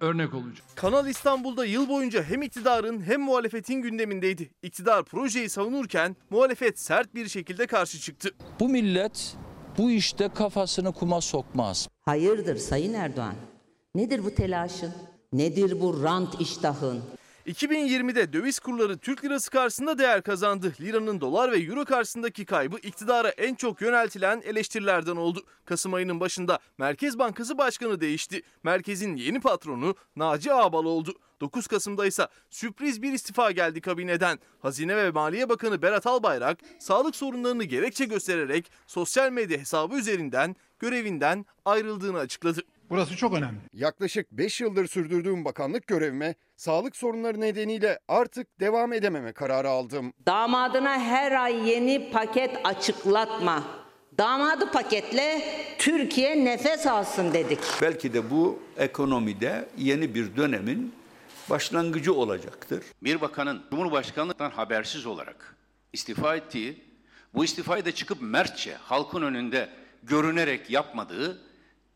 S9: örnek olacak.
S14: Kanal İstanbul'da yıl boyunca hem iktidarın hem muhalefetin gündemindeydi. İktidar projeyi savunurken muhalefet sert bir şekilde karşı çıktı.
S27: Bu millet bu işte kafasını kuma sokmaz.
S6: Hayırdır Sayın Erdoğan? Nedir bu telaşın? Nedir bu rant iştahın?
S14: 2020'de döviz kurları Türk lirası karşısında değer kazandı. Liranın dolar ve euro karşısındaki kaybı iktidara en çok yöneltilen eleştirilerden oldu. Kasım ayının başında Merkez Bankası Başkanı değişti. Merkezin yeni patronu Naci Ağbal oldu. 9 Kasım'da ise sürpriz bir istifa geldi kabineden. Hazine ve Maliye Bakanı Berat Albayrak sağlık sorunlarını gerekçe göstererek sosyal medya hesabı üzerinden görevinden ayrıldığını açıkladı.
S28: Burası çok önemli. Yaklaşık 5 yıldır sürdürdüğüm bakanlık görevime sağlık sorunları nedeniyle artık devam edememe kararı aldım.
S6: Damadına her ay yeni paket açıklatma. Damadı paketle Türkiye nefes alsın dedik.
S22: Belki de bu ekonomide yeni bir dönemin başlangıcı olacaktır.
S29: Bir bakanın Cumhurbaşkanlıktan habersiz olarak istifa ettiği, bu istifayı da çıkıp mertçe halkın önünde görünerek yapmadığı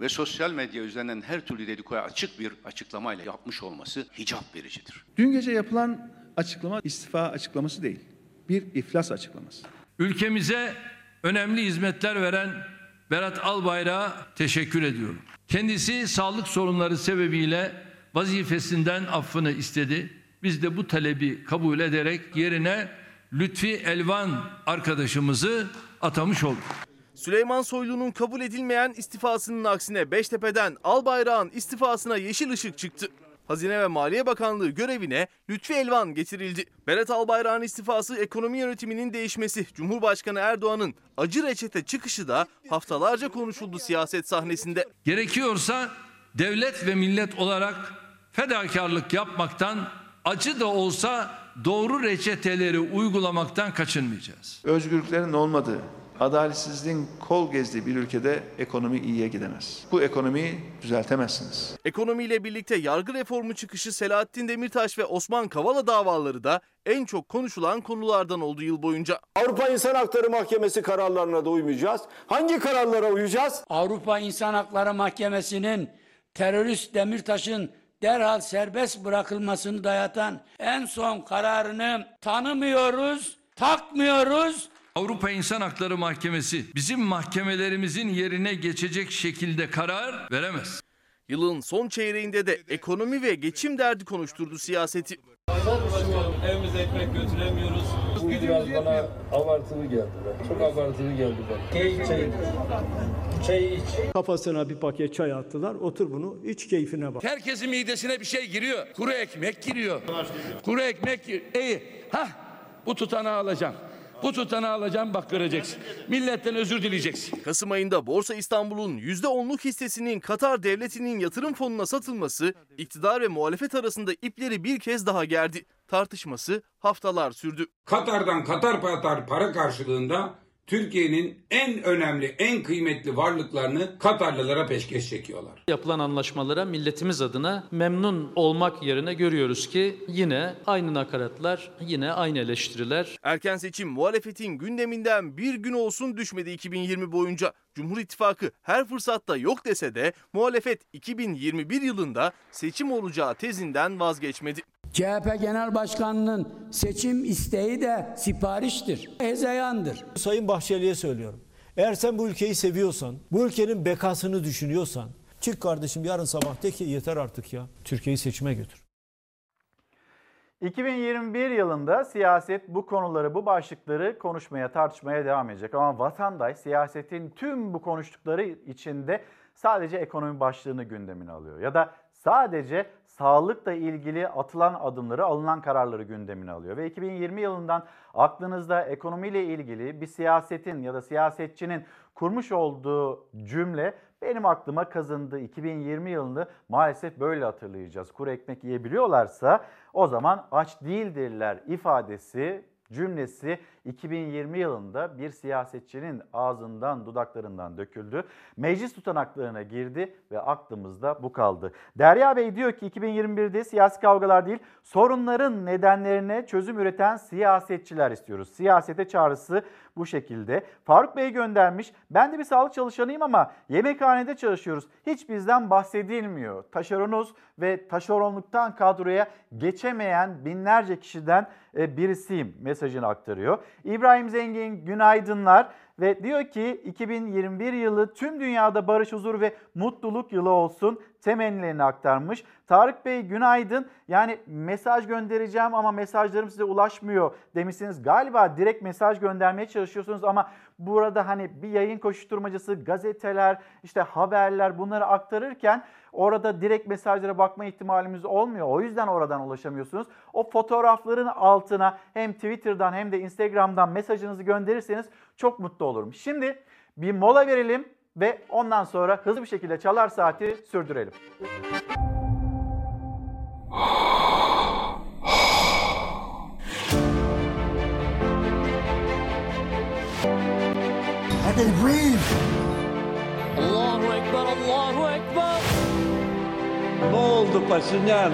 S29: ve sosyal medya üzerinden her türlü dedikoya açık bir açıklamayla yapmış olması hicap vericidir.
S28: Dün gece yapılan açıklama istifa açıklaması değil. Bir iflas açıklaması.
S9: Ülkemize önemli hizmetler veren Berat Albayrak'a teşekkür ediyorum. Kendisi sağlık sorunları sebebiyle vazifesinden affını istedi. Biz de bu talebi kabul ederek yerine Lütfi Elvan arkadaşımızı atamış olduk.
S14: Süleyman Soylu'nun kabul edilmeyen istifasının aksine Beştepe'den Albayrak'ın istifasına yeşil ışık çıktı. Hazine ve Maliye Bakanlığı görevine Lütfi Elvan getirildi. Berat Albayrak'ın istifası ekonomi yönetiminin değişmesi, Cumhurbaşkanı Erdoğan'ın acı reçete çıkışı da haftalarca konuşuldu siyaset sahnesinde.
S9: Gerekiyorsa devlet ve millet olarak fedakarlık yapmaktan acı da olsa doğru reçeteleri uygulamaktan kaçınmayacağız.
S15: Özgürlüklerin olmadığı, adaletsizliğin kol gezdiği bir ülkede ekonomi iyiye gidemez. Bu ekonomiyi düzeltemezsiniz.
S14: Ekonomiyle birlikte yargı reformu çıkışı Selahattin Demirtaş ve Osman Kavala davaları da en çok konuşulan konulardan oldu yıl boyunca.
S30: Avrupa İnsan Hakları Mahkemesi kararlarına da uymayacağız. Hangi kararlara uyacağız?
S31: Avrupa İnsan Hakları Mahkemesi'nin terörist Demirtaş'ın derhal serbest bırakılmasını dayatan en son kararını tanımıyoruz, takmıyoruz.
S9: Avrupa İnsan Hakları Mahkemesi bizim mahkemelerimizin yerine geçecek şekilde karar veremez.
S14: Yılın son çeyreğinde de ekonomi ve geçim derdi konuşturdu siyaseti.
S32: Evimize ekmek götüremiyoruz. Bu biraz bana abartılı geldi. Çok abartılı geldi bana. Çay, çay, çay iç.
S33: Kafasına bir paket çay attılar. Otur bunu iç keyfine bak.
S32: Herkesin midesine bir şey giriyor. Kuru ekmek giriyor. Kuru ekmek giriyor. İyi. Hah bu tutanağı alacağım. Bu tutanağı alacağım bak göreceksin. Milletten özür dileyeceksin.
S14: Kasım ayında Borsa İstanbul'un %10'luk hissesinin Katar devletinin yatırım fonuna satılması iktidar ve muhalefet arasında ipleri bir kez daha gerdi. Tartışması haftalar sürdü.
S7: Katar'dan Katar Patar para karşılığında Türkiye'nin en önemli, en kıymetli varlıklarını Katarlılara peşkeş çekiyorlar.
S19: Yapılan anlaşmalara milletimiz adına memnun olmak yerine görüyoruz ki yine aynı nakaratlar, yine aynı eleştiriler.
S14: Erken seçim muhalefetin gündeminden bir gün olsun düşmedi 2020 boyunca. Cumhur İttifakı her fırsatta yok dese de muhalefet 2021 yılında seçim olacağı tezinden vazgeçmedi.
S31: CHP Genel Başkanı'nın seçim isteği de sipariştir, hezeyandır.
S33: Sayın Bahçeli'ye söylüyorum. Eğer sen bu ülkeyi seviyorsan, bu ülkenin bekasını düşünüyorsan çık kardeşim yarın sabah de ki yeter artık ya. Türkiye'yi seçime götür.
S2: 2021 yılında siyaset bu konuları, bu başlıkları konuşmaya, tartışmaya devam edecek. Ama vatandaş siyasetin tüm bu konuştukları içinde sadece ekonomi başlığını gündemine alıyor. Ya da sadece sağlıkla ilgili atılan adımları, alınan kararları gündemine alıyor. Ve 2020 yılından aklınızda ekonomiyle ilgili bir siyasetin ya da siyasetçinin kurmuş olduğu cümle benim aklıma kazındı. 2020 yılını maalesef böyle hatırlayacağız. Kuru ekmek yiyebiliyorlarsa o zaman aç değildirler ifadesi cümlesi 2020 yılında bir siyasetçinin ağzından dudaklarından döküldü. Meclis tutanaklarına girdi ve aklımızda bu kaldı. Derya Bey diyor ki 2021'de siyasi kavgalar değil sorunların nedenlerine çözüm üreten siyasetçiler istiyoruz. Siyasete çağrısı bu şekilde. Faruk Bey göndermiş. Ben de bir sağlık çalışanıyım ama yemekhanede çalışıyoruz. Hiç bizden bahsedilmiyor. Taşeronuz ve taşeronluktan kadroya geçemeyen binlerce kişiden e, birisiyim mesajını aktarıyor. İbrahim Zengin günaydınlar ve diyor ki 2021 yılı tüm dünyada barış, huzur ve mutluluk yılı olsun temennilerini aktarmış. Tarık Bey günaydın. Yani mesaj göndereceğim ama mesajlarım size ulaşmıyor demişsiniz. Galiba direkt mesaj göndermeye çalışıyorsunuz ama burada hani bir yayın koşuşturmacası, gazeteler, işte haberler bunları aktarırken orada direkt mesajlara bakma ihtimalimiz olmuyor. O yüzden oradan ulaşamıyorsunuz. O fotoğrafların altına hem Twitter'dan hem de Instagram'dan mesajınızı gönderirseniz çok mutlu olurum. Şimdi bir mola verelim ve ondan sonra hızlı bir şekilde çalar saati sürdürelim.
S34: I can breathe. Allahu Ekber, Allahu Ekber.
S35: Ne oldu Paşinyan?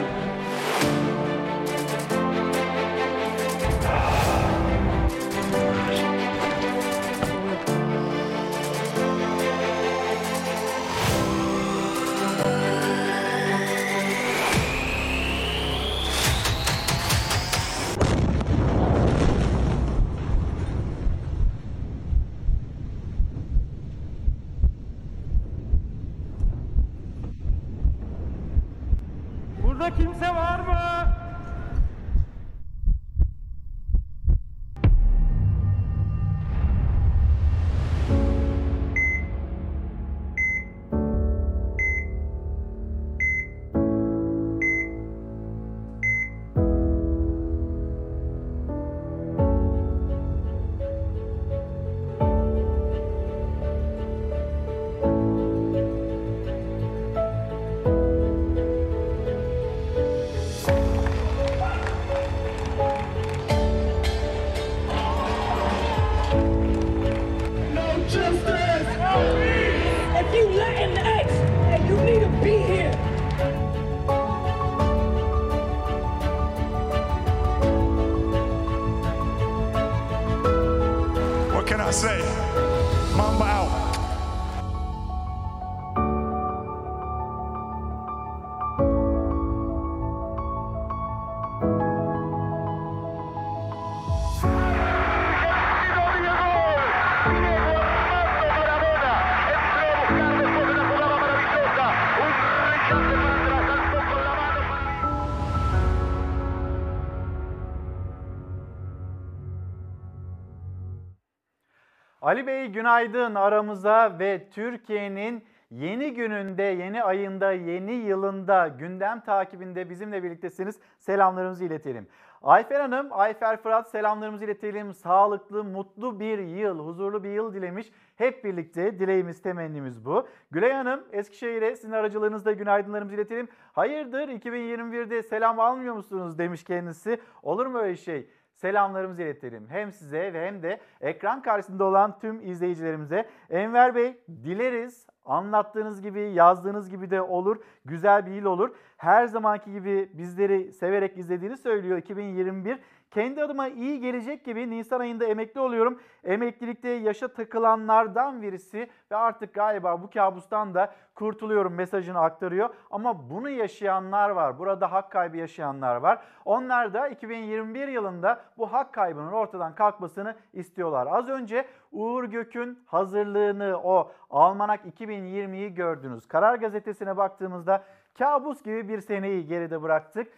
S2: Günaydın aramıza ve Türkiye'nin yeni gününde, yeni ayında, yeni yılında gündem takibinde bizimle birliktesiniz. Selamlarımızı iletelim. Ayfer Hanım, Ayfer Fırat selamlarımızı iletelim. Sağlıklı, mutlu bir yıl, huzurlu bir yıl dilemiş. Hep birlikte dileğimiz, temennimiz bu. Gülay Hanım, Eskişehir'e sizin aracılığınızda günaydınlarımızı iletelim. Hayırdır 2021'de selam almıyor musunuz demiş kendisi. Olur mu öyle şey? Selamlarımızı iletelim. Hem size ve hem de ekran karşısında olan tüm izleyicilerimize. Enver Bey dileriz anlattığınız gibi yazdığınız gibi de olur. Güzel bir yıl olur. Her zamanki gibi bizleri severek izlediğini söylüyor 2021. Kendi adıma iyi gelecek gibi Nisan ayında emekli oluyorum. Emeklilikte yaşa takılanlardan birisi ve artık galiba bu kabustan da kurtuluyorum mesajını aktarıyor. Ama bunu yaşayanlar var. Burada hak kaybı yaşayanlar var. Onlar da 2021 yılında bu hak kaybının ortadan kalkmasını istiyorlar. Az önce Uğur Gök'ün hazırlığını o Almanak 2020'yi gördünüz. Karar Gazetesi'ne baktığımızda kabus gibi bir seneyi geride bıraktık.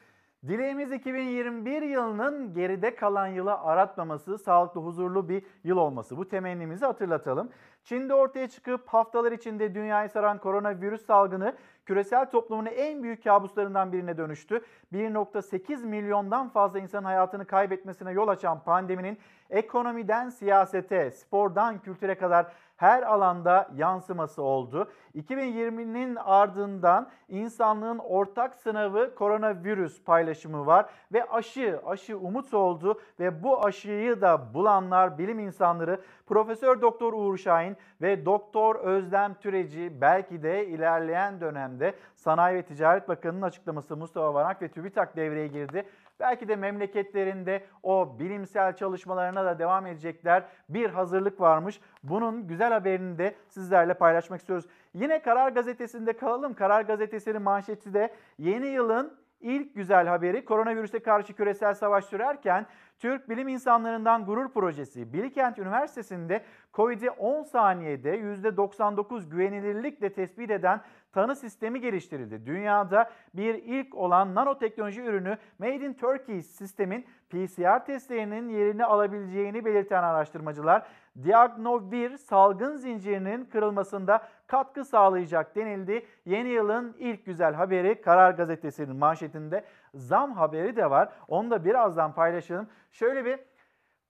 S2: Dileğimiz 2021 yılının geride kalan yılı aratmaması, sağlıklı, huzurlu bir yıl olması. Bu temennimizi hatırlatalım. Çin'de ortaya çıkıp haftalar içinde dünyayı saran koronavirüs salgını küresel toplumun en büyük kabuslarından birine dönüştü. 1.8 milyondan fazla insanın hayatını kaybetmesine yol açan pandeminin ekonomiden siyasete, spordan kültüre kadar her alanda yansıması oldu. 2020'nin ardından insanlığın ortak sınavı koronavirüs paylaşımı var ve aşı, aşı umut oldu ve bu aşıyı da bulanlar, bilim insanları Profesör Doktor Uğur Şahin ve Doktor Özlem Türeci belki de ilerleyen dönemde Sanayi ve Ticaret Bakanı'nın açıklaması Mustafa Varank ve TÜBİTAK devreye girdi. Belki de memleketlerinde o bilimsel çalışmalarına da devam edecekler. Bir hazırlık varmış. Bunun güzel haberini de sizlerle paylaşmak istiyoruz. Yine Karar Gazetesi'nde kalalım. Karar Gazetesi'nin manşeti de yeni yılın ilk güzel haberi koronavirüse karşı küresel savaş sürerken Türk bilim insanlarından gurur projesi Bilkent Üniversitesi'nde COVID'i 10 saniyede %99 güvenilirlikle tespit eden tanı sistemi geliştirildi. Dünyada bir ilk olan nanoteknoloji ürünü Made in Turkey sistemin PCR testlerinin yerini alabileceğini belirten araştırmacılar Diagnovir salgın zincirinin kırılmasında katkı sağlayacak denildi. Yeni yılın ilk güzel haberi Karar Gazetesi'nin manşetinde zam haberi de var. Onu da birazdan paylaşalım. Şöyle bir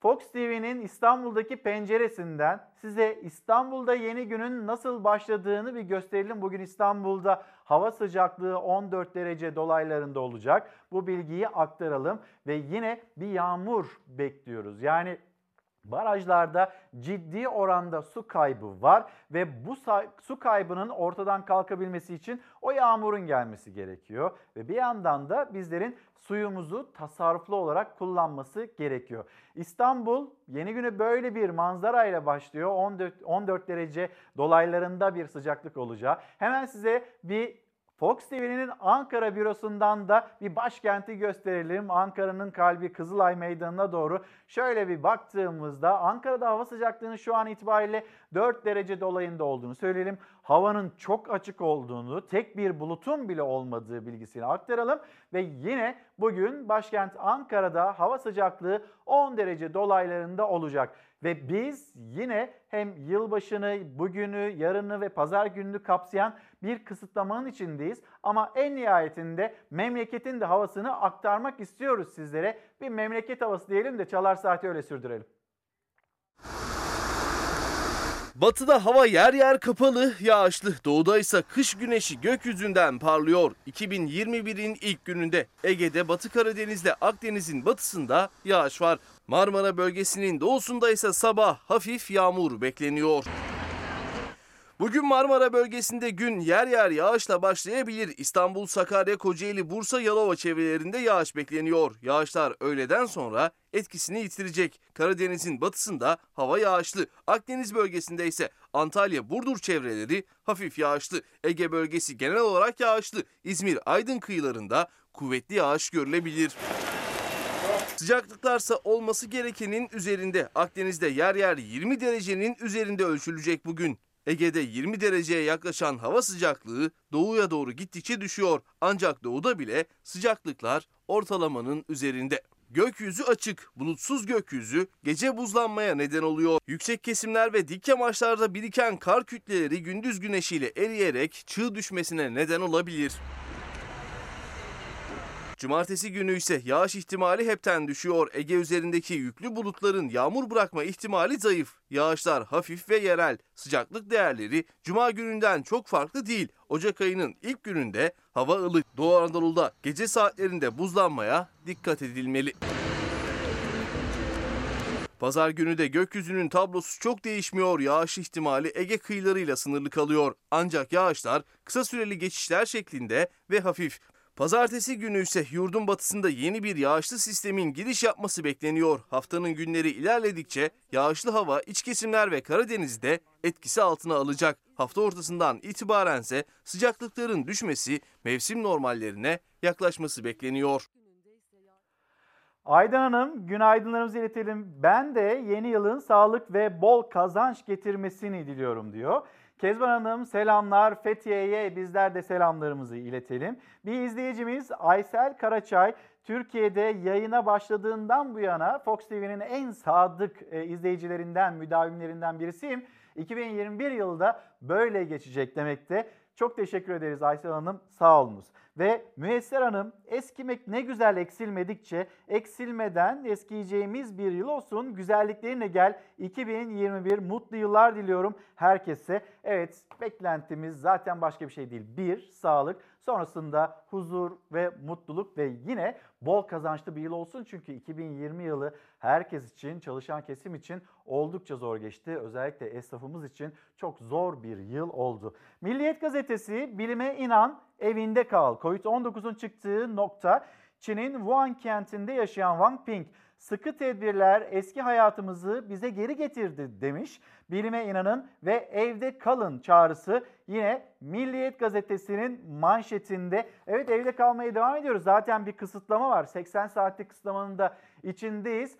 S2: Fox TV'nin İstanbul'daki penceresinden size İstanbul'da yeni günün nasıl başladığını bir gösterelim. Bugün İstanbul'da hava sıcaklığı 14 derece dolaylarında olacak. Bu bilgiyi aktaralım ve yine bir yağmur bekliyoruz. Yani Barajlarda ciddi oranda su kaybı var ve bu su kaybının ortadan kalkabilmesi için o yağmurun gelmesi gerekiyor. Ve bir yandan da bizlerin suyumuzu tasarruflu olarak kullanması gerekiyor. İstanbul yeni güne böyle bir manzarayla başlıyor. 14, 14 derece dolaylarında bir sıcaklık olacak. Hemen size bir Fox TV'nin Ankara bürosundan da bir başkenti gösterelim. Ankara'nın kalbi Kızılay Meydanı'na doğru şöyle bir baktığımızda Ankara'da hava sıcaklığının şu an itibariyle 4 derece dolayında olduğunu söyleyelim. Havanın çok açık olduğunu, tek bir bulutun bile olmadığı bilgisini aktaralım. Ve yine bugün başkent Ankara'da hava sıcaklığı 10 derece dolaylarında olacak. Ve biz yine hem yılbaşını, bugünü, yarını ve pazar gününü kapsayan bir kısıtlamanın içindeyiz. Ama en nihayetinde memleketin de havasını aktarmak istiyoruz sizlere. Bir memleket havası diyelim de çalar saati öyle sürdürelim.
S14: Batıda hava yer yer kapalı, yağışlı. Doğuda ise kış güneşi gökyüzünden parlıyor. 2021'in ilk gününde Ege'de, Batı Karadeniz'de, Akdeniz'in batısında yağış var. Marmara bölgesinin doğusunda ise sabah hafif yağmur bekleniyor. Bugün Marmara bölgesinde gün yer yer yağışla başlayabilir. İstanbul, Sakarya, Kocaeli, Bursa, Yalova çevrelerinde yağış bekleniyor. Yağışlar öğleden sonra etkisini yitirecek. Karadeniz'in batısında hava yağışlı. Akdeniz bölgesinde ise Antalya, Burdur çevreleri hafif yağışlı. Ege bölgesi genel olarak yağışlı. İzmir, Aydın kıyılarında kuvvetli yağış görülebilir. Sıcaklıklarsa olması gerekenin üzerinde. Akdeniz'de yer yer 20 derecenin üzerinde ölçülecek bugün. Ege'de 20 dereceye yaklaşan hava sıcaklığı doğuya doğru gittikçe düşüyor. Ancak doğuda bile sıcaklıklar ortalamanın üzerinde. Gökyüzü açık, bulutsuz gökyüzü gece buzlanmaya neden oluyor. Yüksek kesimler ve dik yamaçlarda biriken kar kütleleri gündüz güneşiyle eriyerek çığ düşmesine neden olabilir. Cumartesi günü ise yağış ihtimali hepten düşüyor. Ege üzerindeki yüklü bulutların yağmur bırakma ihtimali zayıf. Yağışlar hafif ve yerel. Sıcaklık değerleri cuma gününden çok farklı değil. Ocak ayının ilk gününde hava ılık. Doğu Anadolu'da gece saatlerinde buzlanmaya dikkat edilmeli. Pazar günü de gökyüzünün tablosu çok değişmiyor. Yağış ihtimali Ege kıyılarıyla sınırlı kalıyor. Ancak yağışlar kısa süreli geçişler şeklinde ve hafif. Pazartesi günü ise yurdun batısında yeni bir yağışlı sistemin giriş yapması bekleniyor. Haftanın günleri ilerledikçe yağışlı hava iç kesimler ve Karadeniz'de etkisi altına alacak. Hafta ortasından itibarense sıcaklıkların düşmesi mevsim normallerine yaklaşması bekleniyor.
S2: Aydan Hanım günaydınlarımızı iletelim. Ben de yeni yılın sağlık ve bol kazanç getirmesini diliyorum diyor. Kezban Hanım selamlar. Fethiye'ye bizler de selamlarımızı iletelim. Bir izleyicimiz Aysel Karaçay Türkiye'de yayına başladığından bu yana Fox TV'nin en sadık e, izleyicilerinden, müdavimlerinden birisiyim. 2021 yılda böyle geçecek demekte. Çok teşekkür ederiz Aysel Hanım. Sağ olunuz. Ve Müesser Hanım eskimek ne güzel eksilmedikçe eksilmeden eskiyeceğimiz bir yıl olsun. Güzelliklerine gel 2021 mutlu yıllar diliyorum herkese. Evet beklentimiz zaten başka bir şey değil. Bir, sağlık. Sonrasında huzur ve mutluluk ve yine bol kazançlı bir yıl olsun. Çünkü 2020 yılı herkes için, çalışan kesim için oldukça zor geçti. Özellikle esnafımız için çok zor bir yıl oldu. Milliyet gazetesi bilime inan evinde kal. Covid-19'un çıktığı nokta Çin'in Wuhan kentinde yaşayan Wang Ping sıkı tedbirler eski hayatımızı bize geri getirdi demiş. Bilime inanın ve evde kalın çağrısı yine Milliyet gazetesinin manşetinde. Evet evde kalmaya devam ediyoruz. Zaten bir kısıtlama var. 80 saatlik kısıtlamanın da içindeyiz.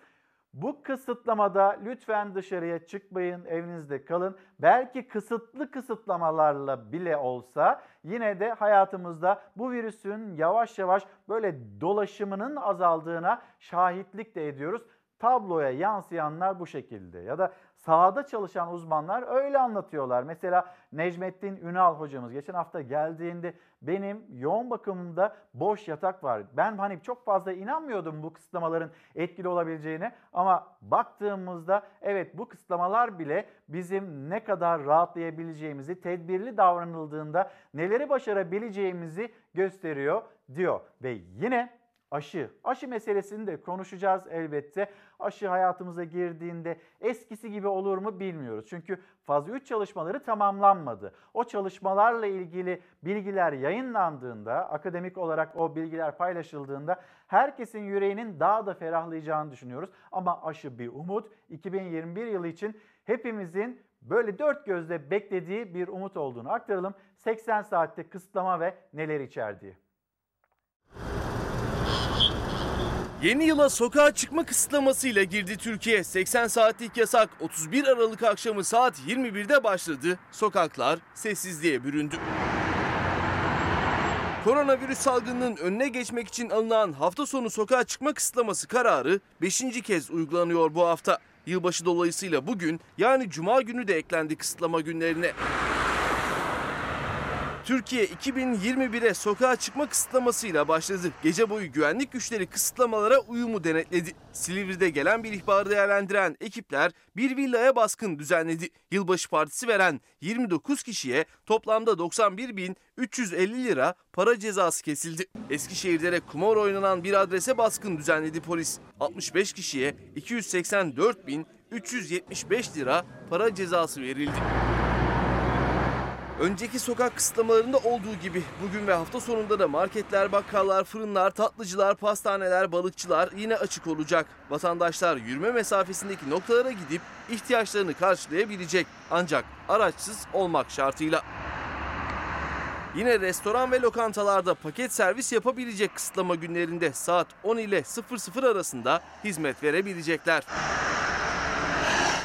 S2: Bu kısıtlamada lütfen dışarıya çıkmayın, evinizde kalın. Belki kısıtlı kısıtlamalarla bile olsa yine de hayatımızda bu virüsün yavaş yavaş böyle dolaşımının azaldığına şahitlik de ediyoruz. Tabloya yansıyanlar bu şekilde ya da sahada çalışan uzmanlar öyle anlatıyorlar. Mesela Necmettin Ünal hocamız geçen hafta geldiğinde benim yoğun bakımımda boş yatak var. Ben hani çok fazla inanmıyordum bu kısıtlamaların etkili olabileceğine ama baktığımızda evet bu kısıtlamalar bile bizim ne kadar rahatlayabileceğimizi, tedbirli davranıldığında neleri başarabileceğimizi gösteriyor diyor. Ve yine aşı. Aşı meselesini de konuşacağız elbette. Aşı hayatımıza girdiğinde eskisi gibi olur mu bilmiyoruz. Çünkü faz 3 çalışmaları tamamlanmadı. O çalışmalarla ilgili bilgiler yayınlandığında, akademik olarak o bilgiler paylaşıldığında herkesin yüreğinin daha da ferahlayacağını düşünüyoruz. Ama aşı bir umut. 2021 yılı için hepimizin böyle dört gözle beklediği bir umut olduğunu aktaralım. 80 saatte kısıtlama ve neler içerdiği.
S14: Yeni yıla sokağa çıkma kısıtlamasıyla girdi Türkiye. 80 saatlik yasak 31 Aralık akşamı saat 21'de başladı. Sokaklar sessizliğe büründü. Koronavirüs salgınının önüne geçmek için alınan hafta sonu sokağa çıkma kısıtlaması kararı 5. kez uygulanıyor bu hafta. Yılbaşı dolayısıyla bugün yani cuma günü de eklendi kısıtlama günlerine. Türkiye 2021'e sokağa çıkma kısıtlamasıyla başladı. Gece boyu güvenlik güçleri kısıtlamalara uyumu denetledi. Silivri'de gelen bir ihbarı değerlendiren ekipler bir villaya baskın düzenledi. Yılbaşı partisi veren 29 kişiye toplamda 91.350 lira para cezası kesildi. Eskişehir'de de kumar oynanan bir adrese baskın düzenledi polis. 65 kişiye 284.375 lira para cezası verildi. Önceki sokak kısıtlamalarında olduğu gibi bugün ve hafta sonunda da marketler, bakkallar, fırınlar, tatlıcılar, pastaneler, balıkçılar yine açık olacak. Vatandaşlar yürüme mesafesindeki noktalara gidip ihtiyaçlarını karşılayabilecek. Ancak araçsız olmak şartıyla. Yine restoran ve lokantalarda paket servis yapabilecek kısıtlama günlerinde saat 10 ile 00 arasında hizmet verebilecekler.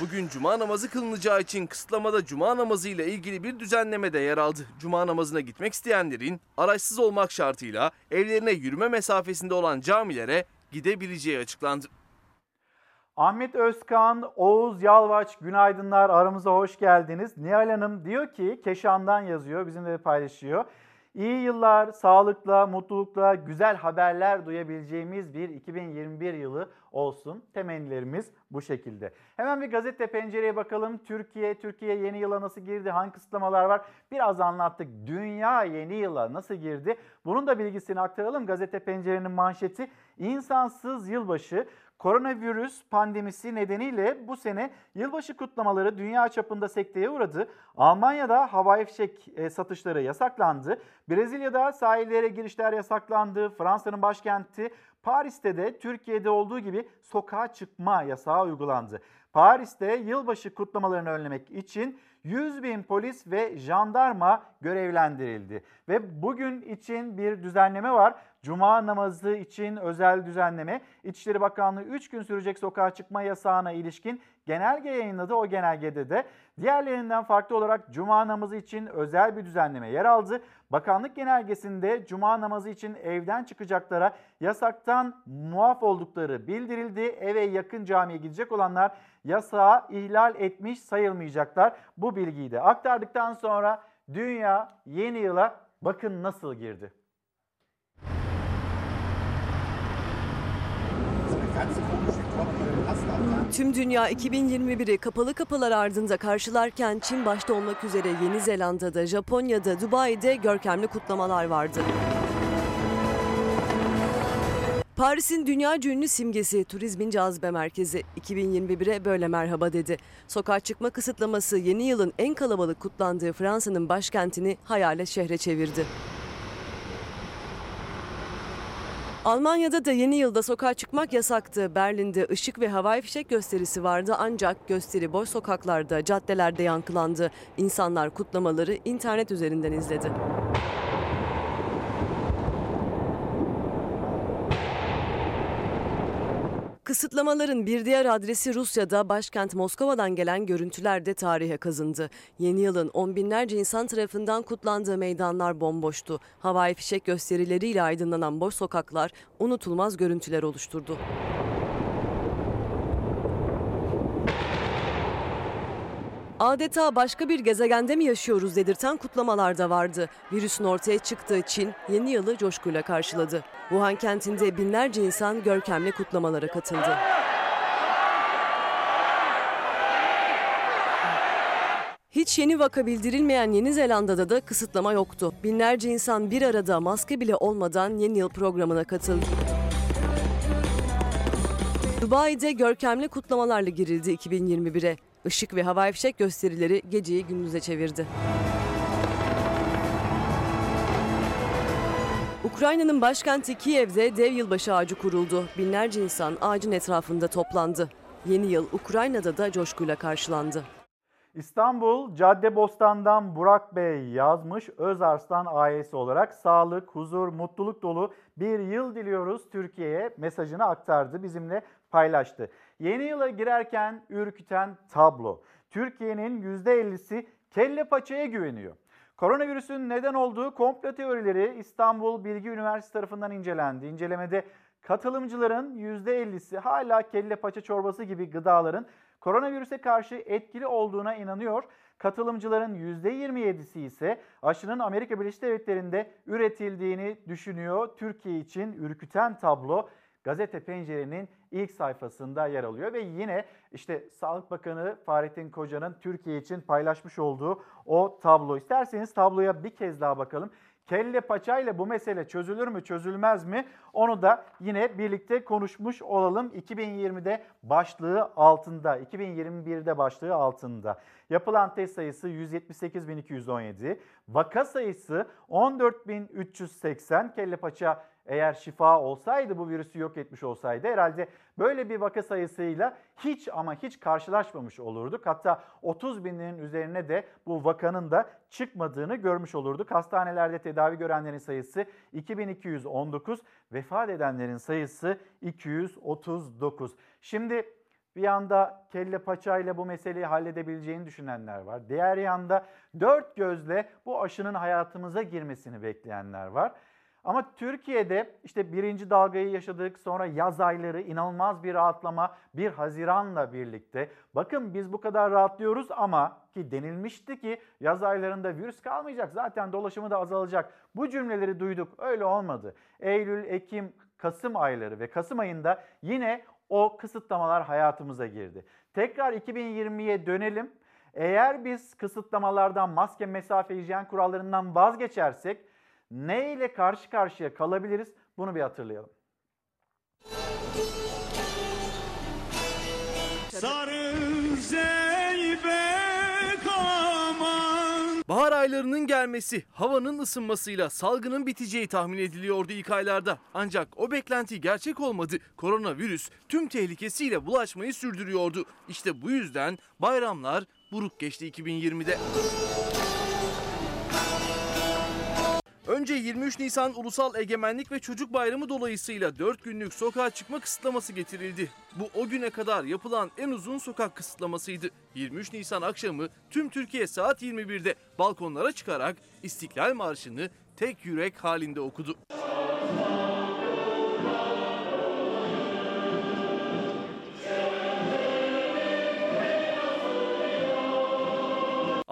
S14: Bugün cuma namazı kılınacağı için kısıtlamada cuma namazı ile ilgili bir düzenleme de yer aldı. Cuma namazına gitmek isteyenlerin araçsız olmak şartıyla evlerine yürüme mesafesinde olan camilere gidebileceği açıklandı.
S2: Ahmet Özkan, Oğuz Yalvaç günaydınlar aramıza hoş geldiniz. Nihal Hanım diyor ki Keşan'dan yazıyor bizimle de paylaşıyor. İyi yıllar, sağlıkla, mutlulukla, güzel haberler duyabileceğimiz bir 2021 yılı olsun. Temennilerimiz bu şekilde. Hemen bir gazete pencereye bakalım. Türkiye, Türkiye yeni yıla nasıl girdi? Hangi kısıtlamalar var? Biraz anlattık. Dünya yeni yıla nasıl girdi? Bunun da bilgisini aktaralım. Gazete pencerenin manşeti insansız yılbaşı. Koronavirüs pandemisi nedeniyle bu sene yılbaşı kutlamaları dünya çapında sekteye uğradı. Almanya'da havai fişek e, satışları yasaklandı. Brezilya'da sahillere girişler yasaklandı. Fransa'nın başkenti Paris'te de Türkiye'de olduğu gibi sokağa çıkma yasağı uygulandı. Paris'te yılbaşı kutlamalarını önlemek için 100 bin polis ve jandarma görevlendirildi. Ve bugün için bir düzenleme var. Cuma namazı için özel düzenleme. İçişleri Bakanlığı 3 gün sürecek sokağa çıkma yasağına ilişkin genelge yayınladı. O genelgede de diğerlerinden farklı olarak cuma namazı için özel bir düzenleme yer aldı. Bakanlık genelgesinde cuma namazı için evden çıkacaklara yasaktan muaf oldukları bildirildi. Eve yakın camiye gidecek olanlar yasağı ihlal etmiş sayılmayacaklar. Bu bilgiyi de aktardıktan sonra dünya yeni yıla bakın nasıl girdi.
S4: Tüm dünya 2021'i kapalı kapılar ardında karşılarken Çin başta olmak üzere Yeni Zelanda'da, Japonya'da, Dubai'de görkemli kutlamalar vardı. Paris'in dünya ünlü simgesi, turizmin cazibe merkezi 2021'e böyle merhaba dedi. Sokağa çıkma kısıtlaması yeni yılın en kalabalık kutlandığı Fransa'nın başkentini hayale şehre çevirdi. Almanya'da da yeni yılda sokağa çıkmak yasaktı. Berlin'de ışık ve havai fişek gösterisi vardı ancak gösteri boş sokaklarda, caddelerde yankılandı. İnsanlar kutlamaları internet üzerinden izledi. Kısıtlamaların bir diğer adresi Rusya'da başkent Moskova'dan gelen görüntüler de tarihe kazındı. Yeni yılın on binlerce insan tarafından kutlandığı meydanlar bomboştu. Havai fişek gösterileriyle aydınlanan boş sokaklar unutulmaz görüntüler oluşturdu. Adeta başka bir gezegende mi yaşıyoruz dedirten kutlamalar da vardı. Virüsün ortaya çıktığı Çin yeni yılı coşkuyla karşıladı. Wuhan kentinde binlerce insan görkemli kutlamalara katıldı. Hiç yeni vaka bildirilmeyen Yeni Zelanda'da da kısıtlama yoktu. Binlerce insan bir arada maske bile olmadan yeni yıl programına katıldı. Dubai'de görkemli kutlamalarla girildi 2021'e. Işık ve havai fişek gösterileri geceyi gündüze çevirdi. Ukrayna'nın başkenti Kiev'de dev yılbaşı ağacı kuruldu. Binlerce insan ağacın etrafında toplandı. Yeni yıl Ukrayna'da da coşkuyla karşılandı.
S2: İstanbul Caddebostan'dan Burak Bey yazmış. Özarslan ailesi olarak sağlık, huzur, mutluluk dolu bir yıl diliyoruz Türkiye'ye mesajını aktardı, bizimle paylaştı. Yeni yıla girerken ürküten tablo. Türkiye'nin %50'si kelle paçaya güveniyor. Koronavirüsün neden olduğu komplo teorileri İstanbul Bilgi Üniversitesi tarafından incelendi. İncelemede katılımcıların %50'si hala kelle paça çorbası gibi gıdaların koronavirüse karşı etkili olduğuna inanıyor. Katılımcıların %27'si ise aşının Amerika Birleşik Devletleri'nde üretildiğini düşünüyor. Türkiye için ürküten tablo Gazete Pencere'nin ilk sayfasında yer alıyor ve yine işte Sağlık Bakanı Fahrettin Koca'nın Türkiye için paylaşmış olduğu o tablo. İsterseniz tabloya bir kez daha bakalım. Kelle paçayla bu mesele çözülür mü çözülmez mi? Onu da yine birlikte konuşmuş olalım. 2020'de başlığı altında, 2021'de başlığı altında. Yapılan test sayısı 178.217, vaka sayısı 14.380 kelle paça eğer şifa olsaydı bu virüsü yok etmiş olsaydı herhalde böyle bir vaka sayısıyla hiç ama hiç karşılaşmamış olurduk. Hatta 30 binin üzerine de bu vakanın da çıkmadığını görmüş olurduk. Hastanelerde tedavi görenlerin sayısı 2219, vefat edenlerin sayısı 239. Şimdi bir yanda kelle paçayla bu meseleyi halledebileceğini düşünenler var. Diğer yanda dört gözle bu aşının hayatımıza girmesini bekleyenler var. Ama Türkiye'de işte birinci dalgayı yaşadık sonra yaz ayları inanılmaz bir rahatlama bir Haziran'la birlikte. Bakın biz bu kadar rahatlıyoruz ama ki denilmişti ki yaz aylarında virüs kalmayacak zaten dolaşımı da azalacak. Bu cümleleri duyduk öyle olmadı. Eylül, Ekim, Kasım ayları ve Kasım ayında yine o kısıtlamalar hayatımıza girdi. Tekrar 2020'ye dönelim. Eğer biz kısıtlamalardan, maske, mesafe, hijyen kurallarından vazgeçersek ne ile karşı karşıya kalabiliriz? Bunu bir hatırlayalım.
S34: Sarı zeybek aman
S14: Bahar aylarının gelmesi, havanın ısınmasıyla salgının biteceği tahmin ediliyordu ilk aylarda. Ancak o beklenti gerçek olmadı. Koronavirüs tüm tehlikesiyle bulaşmayı sürdürüyordu. İşte bu yüzden bayramlar buruk geçti 2020'de. Önce 23 Nisan Ulusal Egemenlik ve Çocuk Bayramı dolayısıyla 4 günlük sokağa çıkma kısıtlaması getirildi. Bu o güne kadar yapılan en uzun sokak kısıtlamasıydı. 23 Nisan akşamı tüm Türkiye saat 21'de balkonlara çıkarak İstiklal Marşı'nı tek yürek halinde okudu.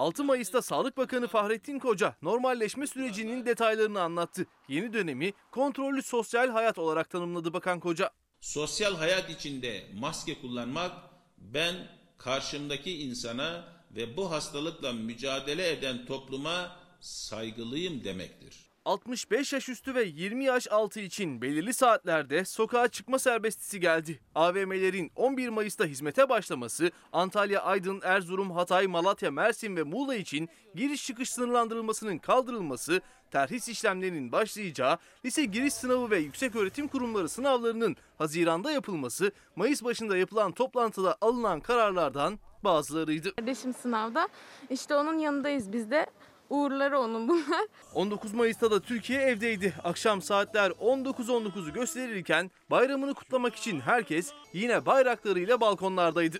S14: 6 Mayıs'ta Sağlık Bakanı Fahrettin Koca normalleşme sürecinin detaylarını anlattı. Yeni dönemi kontrollü sosyal hayat olarak tanımladı Bakan Koca.
S3: Sosyal hayat içinde maske kullanmak ben karşımdaki insana ve bu hastalıkla mücadele eden topluma saygılıyım demektir.
S14: 65 yaş üstü ve 20 yaş altı için belirli saatlerde sokağa çıkma serbestisi geldi. AVM'lerin 11 Mayıs'ta hizmete başlaması, Antalya, Aydın, Erzurum, Hatay, Malatya, Mersin ve Muğla için giriş çıkış sınırlandırılmasının kaldırılması, terhis işlemlerinin başlayacağı, lise giriş sınavı ve yükseköğretim kurumları sınavlarının Haziran'da yapılması, Mayıs başında yapılan toplantıda alınan kararlardan bazılarıydı.
S36: Kardeşim sınavda. İşte onun yanındayız biz de. Uğurları onun bunlar.
S14: 19 Mayıs'ta da Türkiye evdeydi. Akşam saatler 19.19'u gösterirken bayramını kutlamak için herkes yine bayraklarıyla balkonlardaydı.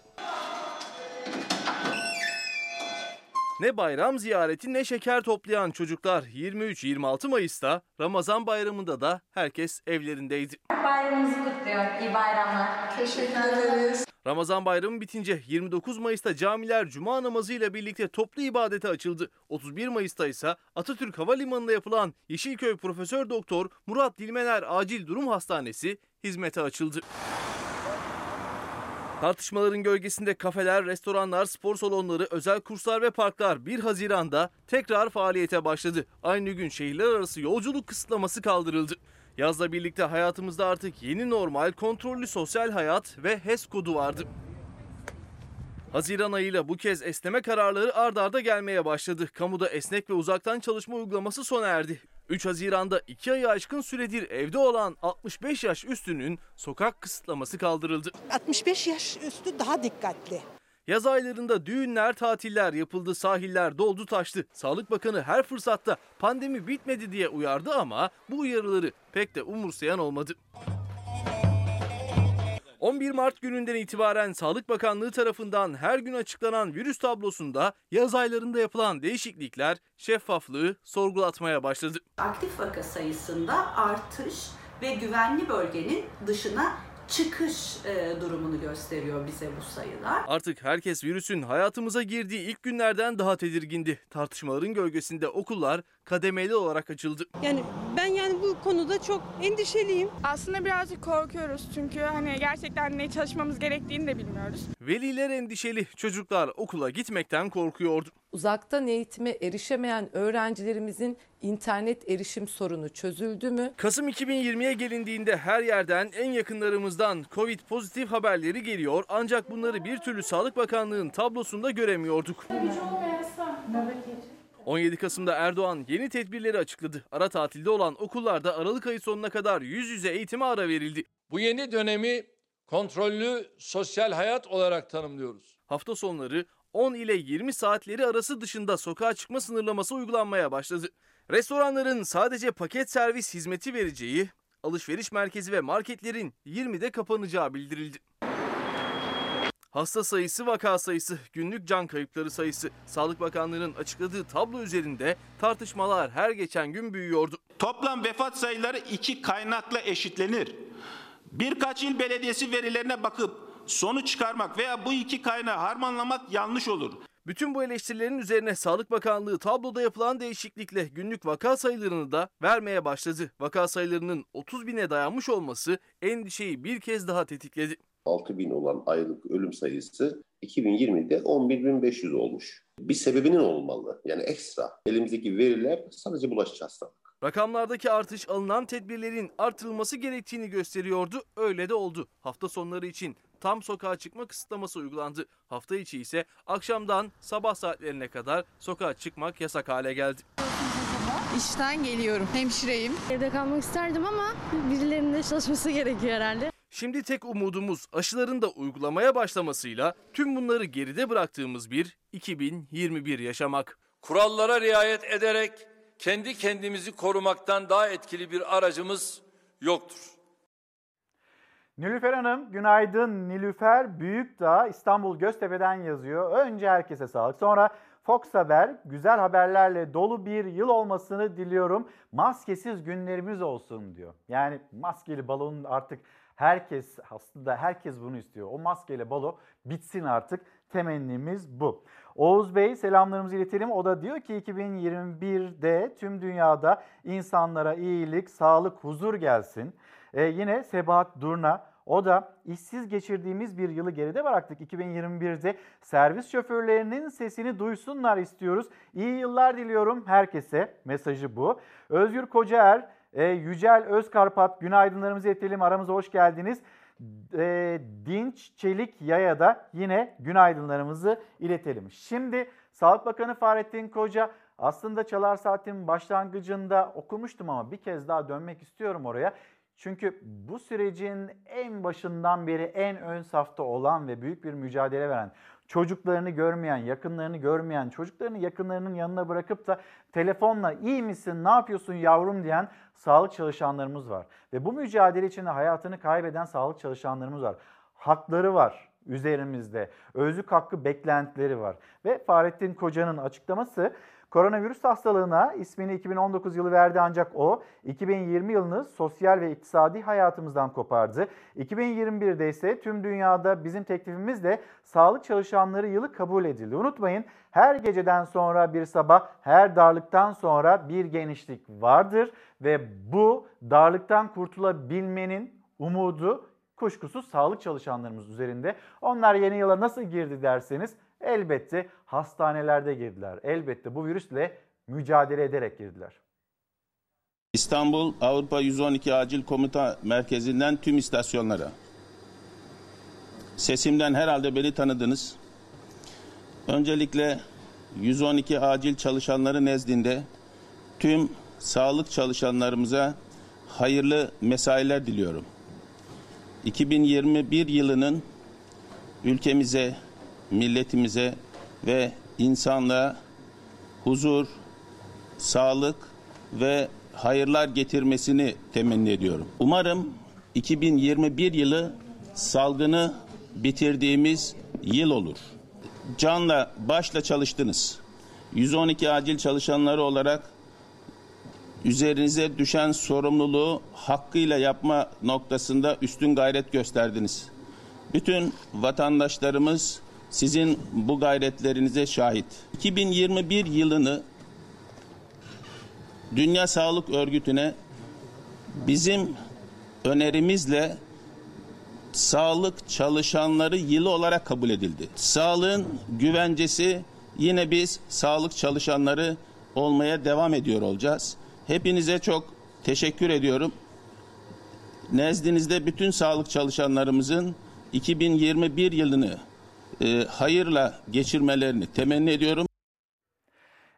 S14: Ne bayram ziyareti ne şeker toplayan çocuklar 23-26 Mayıs'ta Ramazan bayramında da herkes evlerindeydi.
S37: Bayramınızı kutluyor. İyi bayramlar. Teşekkür ederiz.
S14: Ramazan bayramı bitince 29 Mayıs'ta camiler cuma namazıyla birlikte toplu ibadete açıldı. 31 Mayıs'ta ise Atatürk Havalimanı'nda yapılan Yeşilköy Profesör Doktor Murat Dilmener Acil Durum Hastanesi hizmete açıldı. Tartışmaların gölgesinde kafeler, restoranlar, spor salonları, özel kurslar ve parklar 1 Haziran'da tekrar faaliyete başladı. Aynı gün şehirler arası yolculuk kısıtlaması kaldırıldı. Yazla birlikte hayatımızda artık yeni normal, kontrollü sosyal hayat ve HES kodu vardı. Haziran ayıyla bu kez esneme kararları ard arda gelmeye başladı. Kamuda esnek ve uzaktan çalışma uygulaması sona erdi. 3 Haziran'da 2 ayı aşkın süredir evde olan 65 yaş üstünün sokak kısıtlaması kaldırıldı.
S38: 65 yaş üstü daha dikkatli.
S14: Yaz aylarında düğünler, tatiller yapıldı, sahiller doldu taştı. Sağlık Bakanı her fırsatta pandemi bitmedi diye uyardı ama bu uyarıları pek de umursayan olmadı. 11 Mart gününden itibaren Sağlık Bakanlığı tarafından her gün açıklanan virüs tablosunda yaz aylarında yapılan değişiklikler şeffaflığı sorgulatmaya başladı.
S39: Aktif vaka sayısında artış ve güvenli bölgenin dışına çıkış e, durumunu gösteriyor bize bu sayılar.
S14: Artık herkes virüsün hayatımıza girdiği ilk günlerden daha tedirgindi. Tartışmaların gölgesinde okullar kademeli olarak açıldı.
S38: Yani ben yani bu konuda çok endişeliyim.
S36: Aslında birazcık korkuyoruz çünkü hani gerçekten ne çalışmamız gerektiğini de bilmiyoruz.
S14: Veliler endişeli. Çocuklar okula gitmekten korkuyordu.
S40: Uzaktan eğitime erişemeyen öğrencilerimizin internet erişim sorunu çözüldü mü?
S14: Kasım 2020'ye gelindiğinde her yerden en yakınlarımızdan Covid pozitif haberleri geliyor ancak bunları bir türlü Sağlık Bakanlığı'nın tablosunda göremiyorduk. 17 Kasım'da Erdoğan yeni tedbirleri açıkladı. Ara tatilde olan okullarda Aralık ayı sonuna kadar yüz yüze eğitime ara verildi.
S9: Bu yeni dönemi kontrollü sosyal hayat olarak tanımlıyoruz.
S14: Hafta sonları 10 ile 20 saatleri arası dışında sokağa çıkma sınırlaması uygulanmaya başladı. Restoranların sadece paket servis hizmeti vereceği, alışveriş merkezi ve marketlerin 20'de kapanacağı bildirildi. Hasta sayısı, vaka sayısı, günlük can kayıpları sayısı, Sağlık Bakanlığı'nın açıkladığı tablo üzerinde tartışmalar her geçen gün büyüyordu.
S41: Toplam vefat sayıları iki kaynakla eşitlenir. Birkaç il belediyesi verilerine bakıp sonuç çıkarmak veya bu iki kaynağı harmanlamak yanlış olur.
S14: Bütün bu eleştirilerin üzerine Sağlık Bakanlığı tabloda yapılan değişiklikle günlük vaka sayılarını da vermeye başladı. Vaka sayılarının 30 bine dayanmış olması endişeyi bir kez daha tetikledi.
S42: 6 bin olan aylık ölüm sayısı 2020'de 11.500 olmuş. Bir sebebinin olmalı. Yani ekstra. Elimizdeki veriler sadece bulaşıcı hastalık.
S14: Rakamlardaki artış alınan tedbirlerin artırılması gerektiğini gösteriyordu. Öyle de oldu. Hafta sonları için tam sokağa çıkma kısıtlaması uygulandı. Hafta içi ise akşamdan sabah saatlerine kadar sokağa çıkmak yasak hale geldi.
S36: İşten geliyorum. Hemşireyim.
S38: Evde kalmak isterdim ama birilerinin de çalışması gerekiyor herhalde.
S14: Şimdi tek umudumuz aşıların da uygulamaya başlamasıyla tüm bunları geride bıraktığımız bir 2021 yaşamak.
S9: Kurallara riayet ederek kendi kendimizi korumaktan daha etkili bir aracımız yoktur.
S2: Nilüfer Hanım, günaydın. Nilüfer Büyükdağ İstanbul Göztepe'den yazıyor. Önce herkese sağlık. Sonra Fox Haber güzel haberlerle dolu bir yıl olmasını diliyorum. Maskesiz günlerimiz olsun diyor. Yani maskeli balonun artık Herkes aslında herkes bunu istiyor. O maskeyle balo bitsin artık. Temennimiz bu. Oğuz Bey selamlarımızı iletelim. O da diyor ki 2021'de tüm dünyada insanlara iyilik, sağlık, huzur gelsin. Ee, yine Sebahat Durna o da işsiz geçirdiğimiz bir yılı geride bıraktık. 2021'de servis şoförlerinin sesini duysunlar istiyoruz. İyi yıllar diliyorum herkese. Mesajı bu. Özgür Kocaer, e, Yücel Özkarpat günaydınlarımızı iletelim. Aramıza hoş geldiniz. E, Dinç Çelik Yaya da yine günaydınlarımızı iletelim. Şimdi Sağlık Bakanı Fahrettin Koca aslında Çalar Saat'in başlangıcında okumuştum ama bir kez daha dönmek istiyorum oraya. Çünkü bu sürecin en başından beri en ön safta olan ve büyük bir mücadele veren, çocuklarını görmeyen, yakınlarını görmeyen, çocuklarını yakınlarının yanına bırakıp da telefonla iyi misin, ne yapıyorsun yavrum diyen sağlık çalışanlarımız var. Ve bu mücadele içinde hayatını kaybeden sağlık çalışanlarımız var. Hakları var üzerimizde. Özlük hakkı beklentileri var. Ve Fahrettin Koca'nın açıklaması Koronavirüs hastalığına ismini 2019 yılı verdi ancak o 2020 yılını sosyal ve iktisadi hayatımızdan kopardı. 2021'de ise tüm dünyada bizim teklifimizle sağlık çalışanları yılı kabul edildi. Unutmayın her geceden sonra bir sabah, her darlıktan sonra bir genişlik vardır ve bu darlıktan kurtulabilmenin umudu kuşkusuz sağlık çalışanlarımız üzerinde. Onlar yeni yıla nasıl girdi derseniz elbette hastanelerde girdiler. Elbette bu virüsle mücadele ederek girdiler.
S3: İstanbul Avrupa 112 Acil Komuta Merkezi'nden tüm istasyonlara. Sesimden herhalde beni tanıdınız. Öncelikle 112 acil çalışanları nezdinde tüm sağlık çalışanlarımıza hayırlı mesailer diliyorum. 2021 yılının ülkemize, milletimize ve insanlığa huzur, sağlık ve hayırlar getirmesini temenni ediyorum. Umarım 2021 yılı salgını bitirdiğimiz yıl olur. Canla başla çalıştınız. 112 acil çalışanları olarak üzerinize düşen sorumluluğu hakkıyla yapma noktasında üstün gayret gösterdiniz. Bütün vatandaşlarımız sizin bu gayretlerinize şahit. 2021 yılını Dünya Sağlık Örgütü'ne bizim önerimizle sağlık çalışanları yılı olarak kabul edildi. Sağlığın güvencesi yine biz sağlık çalışanları olmaya devam ediyor olacağız. Hepinize çok teşekkür ediyorum. Nezdinizde bütün sağlık çalışanlarımızın 2021 yılını e, hayırla geçirmelerini temenni ediyorum.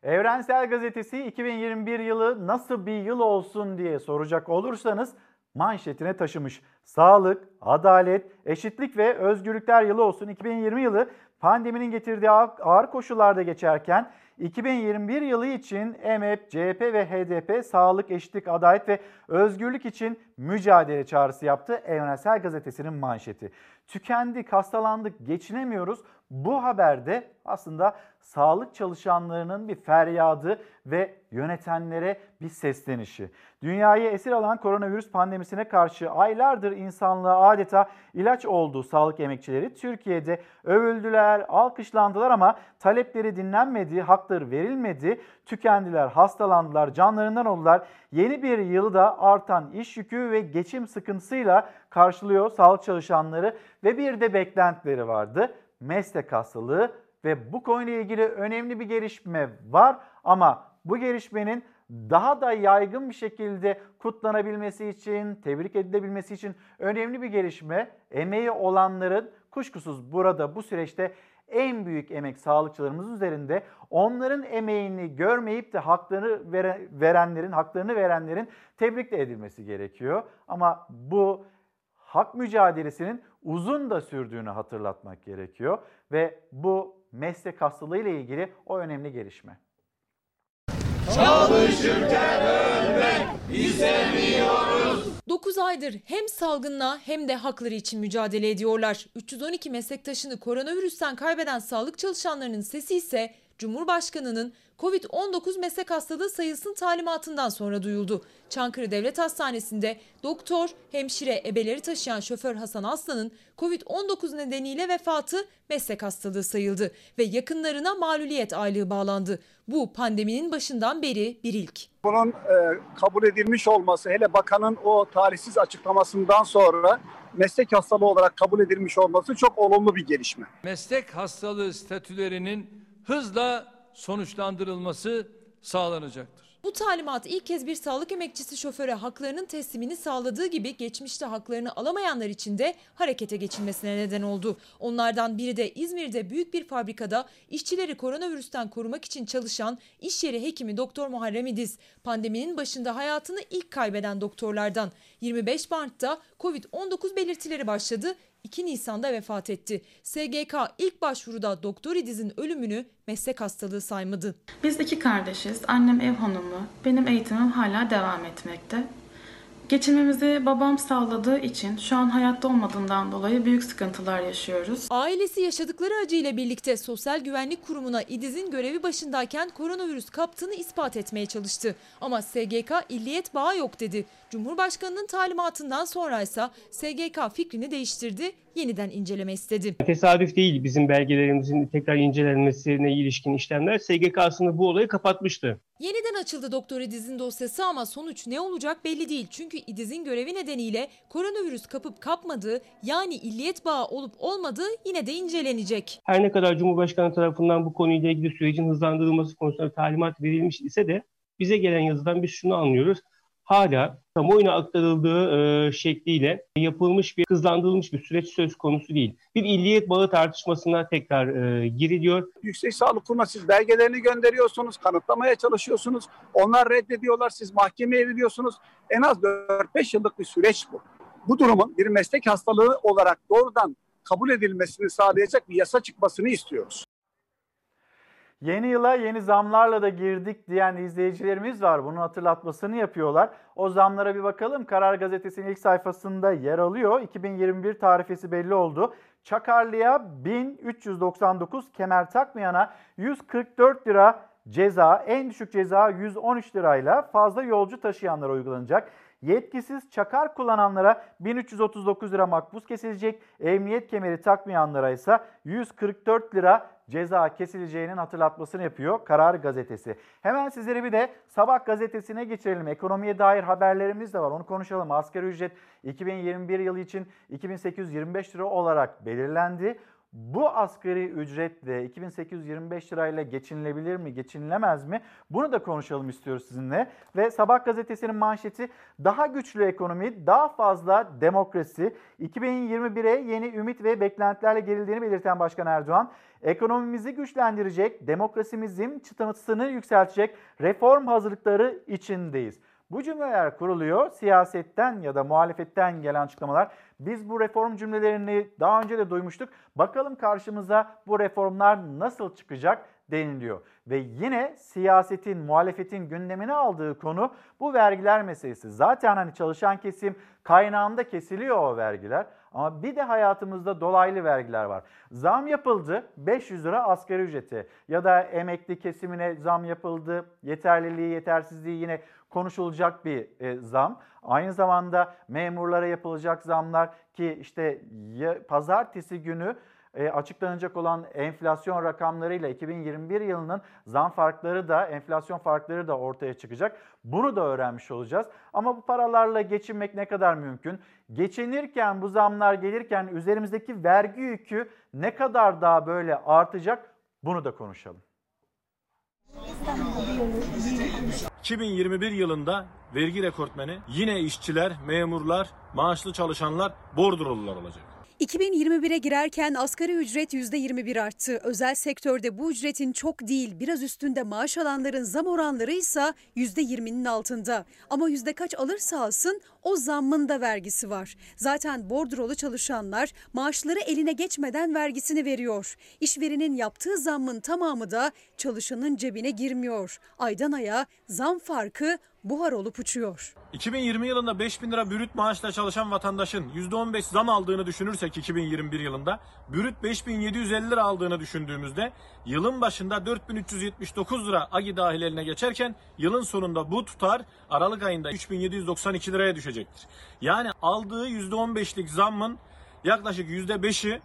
S2: Evrensel Gazetesi 2021 yılı nasıl bir yıl olsun diye soracak olursanız manşetine taşımış. Sağlık, adalet, eşitlik ve özgürlükler yılı olsun. 2020 yılı pandeminin getirdiği ağır koşullarda geçerken 2021 yılı için EMEP, CHP ve HDP sağlık, eşitlik, adalet ve özgürlük için mücadele çağrısı yaptı. Evrensel Gazetesi'nin manşeti. Tükendik, hastalandık, geçinemiyoruz. Bu haberde aslında sağlık çalışanlarının bir feryadı ve yönetenlere bir seslenişi. Dünyayı esir alan koronavirüs pandemisine karşı aylardır insanlığa adeta ilaç olduğu sağlık emekçileri Türkiye'de övüldüler, alkışlandılar ama talepleri dinlenmedi, hakları verilmedi, tükendiler, hastalandılar, canlarından oldular. Yeni bir yılda artan iş yükü ve geçim sıkıntısıyla karşılıyor sağlık çalışanları ve bir de beklentileri vardı. Meslek hastalığı ve bu konuyla ilgili önemli bir gelişme var ama bu gelişmenin daha da yaygın bir şekilde kutlanabilmesi için, tebrik edilebilmesi için önemli bir gelişme. Emeği olanların kuşkusuz burada bu süreçte en büyük emek sağlıkçılarımız üzerinde. Onların emeğini görmeyip de haklarını verenlerin, haklarını verenlerin tebrik de edilmesi gerekiyor. Ama bu hak mücadelesinin uzun da sürdüğünü hatırlatmak gerekiyor ve bu meslek hastalığı ile ilgili o önemli gelişme.
S43: Çalışırken ölmek istemiyoruz. 9 aydır hem salgınla hem de hakları için mücadele ediyorlar. 312 meslektaşını koronavirüsten kaybeden sağlık çalışanlarının sesi ise Cumhurbaşkanı'nın Covid-19 meslek hastalığı sayısının talimatından sonra duyuldu. Çankırı Devlet Hastanesi'nde doktor, hemşire, ebeleri taşıyan şoför Hasan Aslan'ın Covid-19 nedeniyle vefatı meslek hastalığı sayıldı ve yakınlarına maluliyet aylığı bağlandı. Bu pandeminin başından beri bir ilk.
S44: Bunun e, kabul edilmiş olması hele bakanın o talihsiz açıklamasından sonra meslek hastalığı olarak kabul edilmiş olması çok olumlu bir gelişme.
S9: Meslek hastalığı statülerinin hızla sonuçlandırılması sağlanacaktır.
S43: Bu talimat ilk kez bir sağlık emekçisi şoföre haklarının teslimini sağladığı gibi geçmişte haklarını alamayanlar için de harekete geçilmesine neden oldu. Onlardan biri de İzmir'de büyük bir fabrikada işçileri koronavirüsten korumak için çalışan iş yeri hekimi Doktor Muharrem İdiz. Pandeminin başında hayatını ilk kaybeden doktorlardan 25 Mart'ta Covid-19 belirtileri başladı. 2 Nisan'da vefat etti. SGK ilk başvuruda Doktor İdiz'in ölümünü meslek hastalığı saymadı.
S45: Biz iki kardeşiz. Annem ev hanımı. Benim eğitimim hala devam etmekte. Geçimimizi babam sağladığı için şu an hayatta olmadığından dolayı büyük sıkıntılar yaşıyoruz.
S43: Ailesi yaşadıkları acıyla birlikte Sosyal Güvenlik Kurumu'na İdiz'in görevi başındayken koronavirüs kaptığını ispat etmeye çalıştı. Ama SGK illiyet bağı yok dedi. Cumhurbaşkanının talimatından sonra ise SGK fikrini değiştirdi, yeniden inceleme istedi.
S46: Tesadüf değil bizim belgelerimizin tekrar incelenmesine ilişkin işlemler. SGK aslında bu olayı kapatmıştı.
S43: Yeniden açıldı Doktor İdiz'in dosyası ama sonuç ne olacak belli değil. Çünkü İdiz'in görevi nedeniyle koronavirüs kapıp kapmadığı yani illiyet bağı olup olmadığı yine de incelenecek.
S46: Her ne kadar Cumhurbaşkanı tarafından bu konuyla ilgili sürecin hızlandırılması konusunda talimat verilmiş ise de bize gelen yazıdan biz şunu anlıyoruz. Hala kamuoyuna aktarıldığı e, şekliyle yapılmış bir hızlandırılmış bir süreç söz konusu değil. Bir illiyet bağı tartışmasına tekrar e, giriliyor.
S44: Yüksek Sağlık Kurumu'na siz belgelerini gönderiyorsunuz, kanıtlamaya çalışıyorsunuz. Onlar reddediyorlar, siz mahkemeye veriyorsunuz. En az 4-5 yıllık bir süreç bu. Bu durumun bir meslek hastalığı olarak doğrudan kabul edilmesini sağlayacak bir yasa çıkmasını istiyoruz.
S2: Yeni yıla yeni zamlarla da girdik diyen izleyicilerimiz var. Bunun hatırlatmasını yapıyorlar. O zamlara bir bakalım. Karar Gazetesi'nin ilk sayfasında yer alıyor. 2021 tarifesi belli oldu. Çakarlı'ya 1399, kemer takmayana 144 lira ceza, en düşük ceza 113 lirayla fazla yolcu taşıyanlara uygulanacak. Yetkisiz çakar kullananlara 1339 lira makbuz kesilecek. Emniyet kemeri takmayanlara ise 144 lira ceza kesileceğinin hatırlatmasını yapıyor Karar Gazetesi. Hemen sizlere bir de Sabah gazetesine geçirelim. Ekonomiye dair haberlerimiz de var. Onu konuşalım. Asgari ücret 2021 yılı için 2825 lira olarak belirlendi. Bu asgari ücretle 2825 lirayla geçinilebilir mi, geçinilemez mi? Bunu da konuşalım istiyoruz sizinle. Ve Sabah gazetesinin manşeti daha güçlü ekonomi, daha fazla demokrasi. 2021'e yeni ümit ve beklentilerle gerildiğini belirten Başkan Erdoğan, ekonomimizi güçlendirecek, demokrasimizin çıtısını yükseltecek reform hazırlıkları içindeyiz. Bu cümleler kuruluyor. Siyasetten ya da muhalefetten gelen açıklamalar. Biz bu reform cümlelerini daha önce de duymuştuk. Bakalım karşımıza bu reformlar nasıl çıkacak deniliyor. Ve yine siyasetin, muhalefetin gündemine aldığı konu bu vergiler meselesi. Zaten hani çalışan kesim kaynağında kesiliyor o vergiler. Ama bir de hayatımızda dolaylı vergiler var. Zam yapıldı 500 lira asgari ücreti ya da emekli kesimine zam yapıldı. Yeterliliği, yetersizliği yine konuşulacak bir e, zam. Aynı zamanda memurlara yapılacak zamlar ki işte ya, pazartesi günü e, açıklanacak olan enflasyon rakamlarıyla 2021 yılının zam farkları da enflasyon farkları da ortaya çıkacak. Bunu da öğrenmiş olacağız. Ama bu paralarla geçinmek ne kadar mümkün? Geçinirken bu zamlar gelirken üzerimizdeki vergi yükü ne kadar daha böyle artacak? Bunu da konuşalım.
S47: 2021 yılında vergi rekortmeni yine işçiler, memurlar, maaşlı çalışanlar, bordrolular olacak.
S48: 2021'e girerken asgari ücret %21 arttı. Özel sektörde bu ücretin çok değil biraz üstünde maaş alanların zam oranları ise %20'nin altında. Ama yüzde kaç alırsa alsın o zammın da vergisi var. Zaten bordrolu çalışanlar maaşları eline geçmeden vergisini veriyor. İşverenin yaptığı zammın tamamı da çalışanın cebine girmiyor. Aydan aya zam farkı buhar olup uçuyor.
S47: 2020 yılında 5000 lira bürüt maaşla çalışan vatandaşın %15 zam aldığını düşünürsek 2021 yılında bürüt 5750 lira aldığını düşündüğümüzde yılın başında 4379 lira AGİ dahil eline geçerken yılın sonunda bu tutar Aralık ayında 3792 liraya düşecektir. Yani aldığı %15'lik zammın yaklaşık %5'i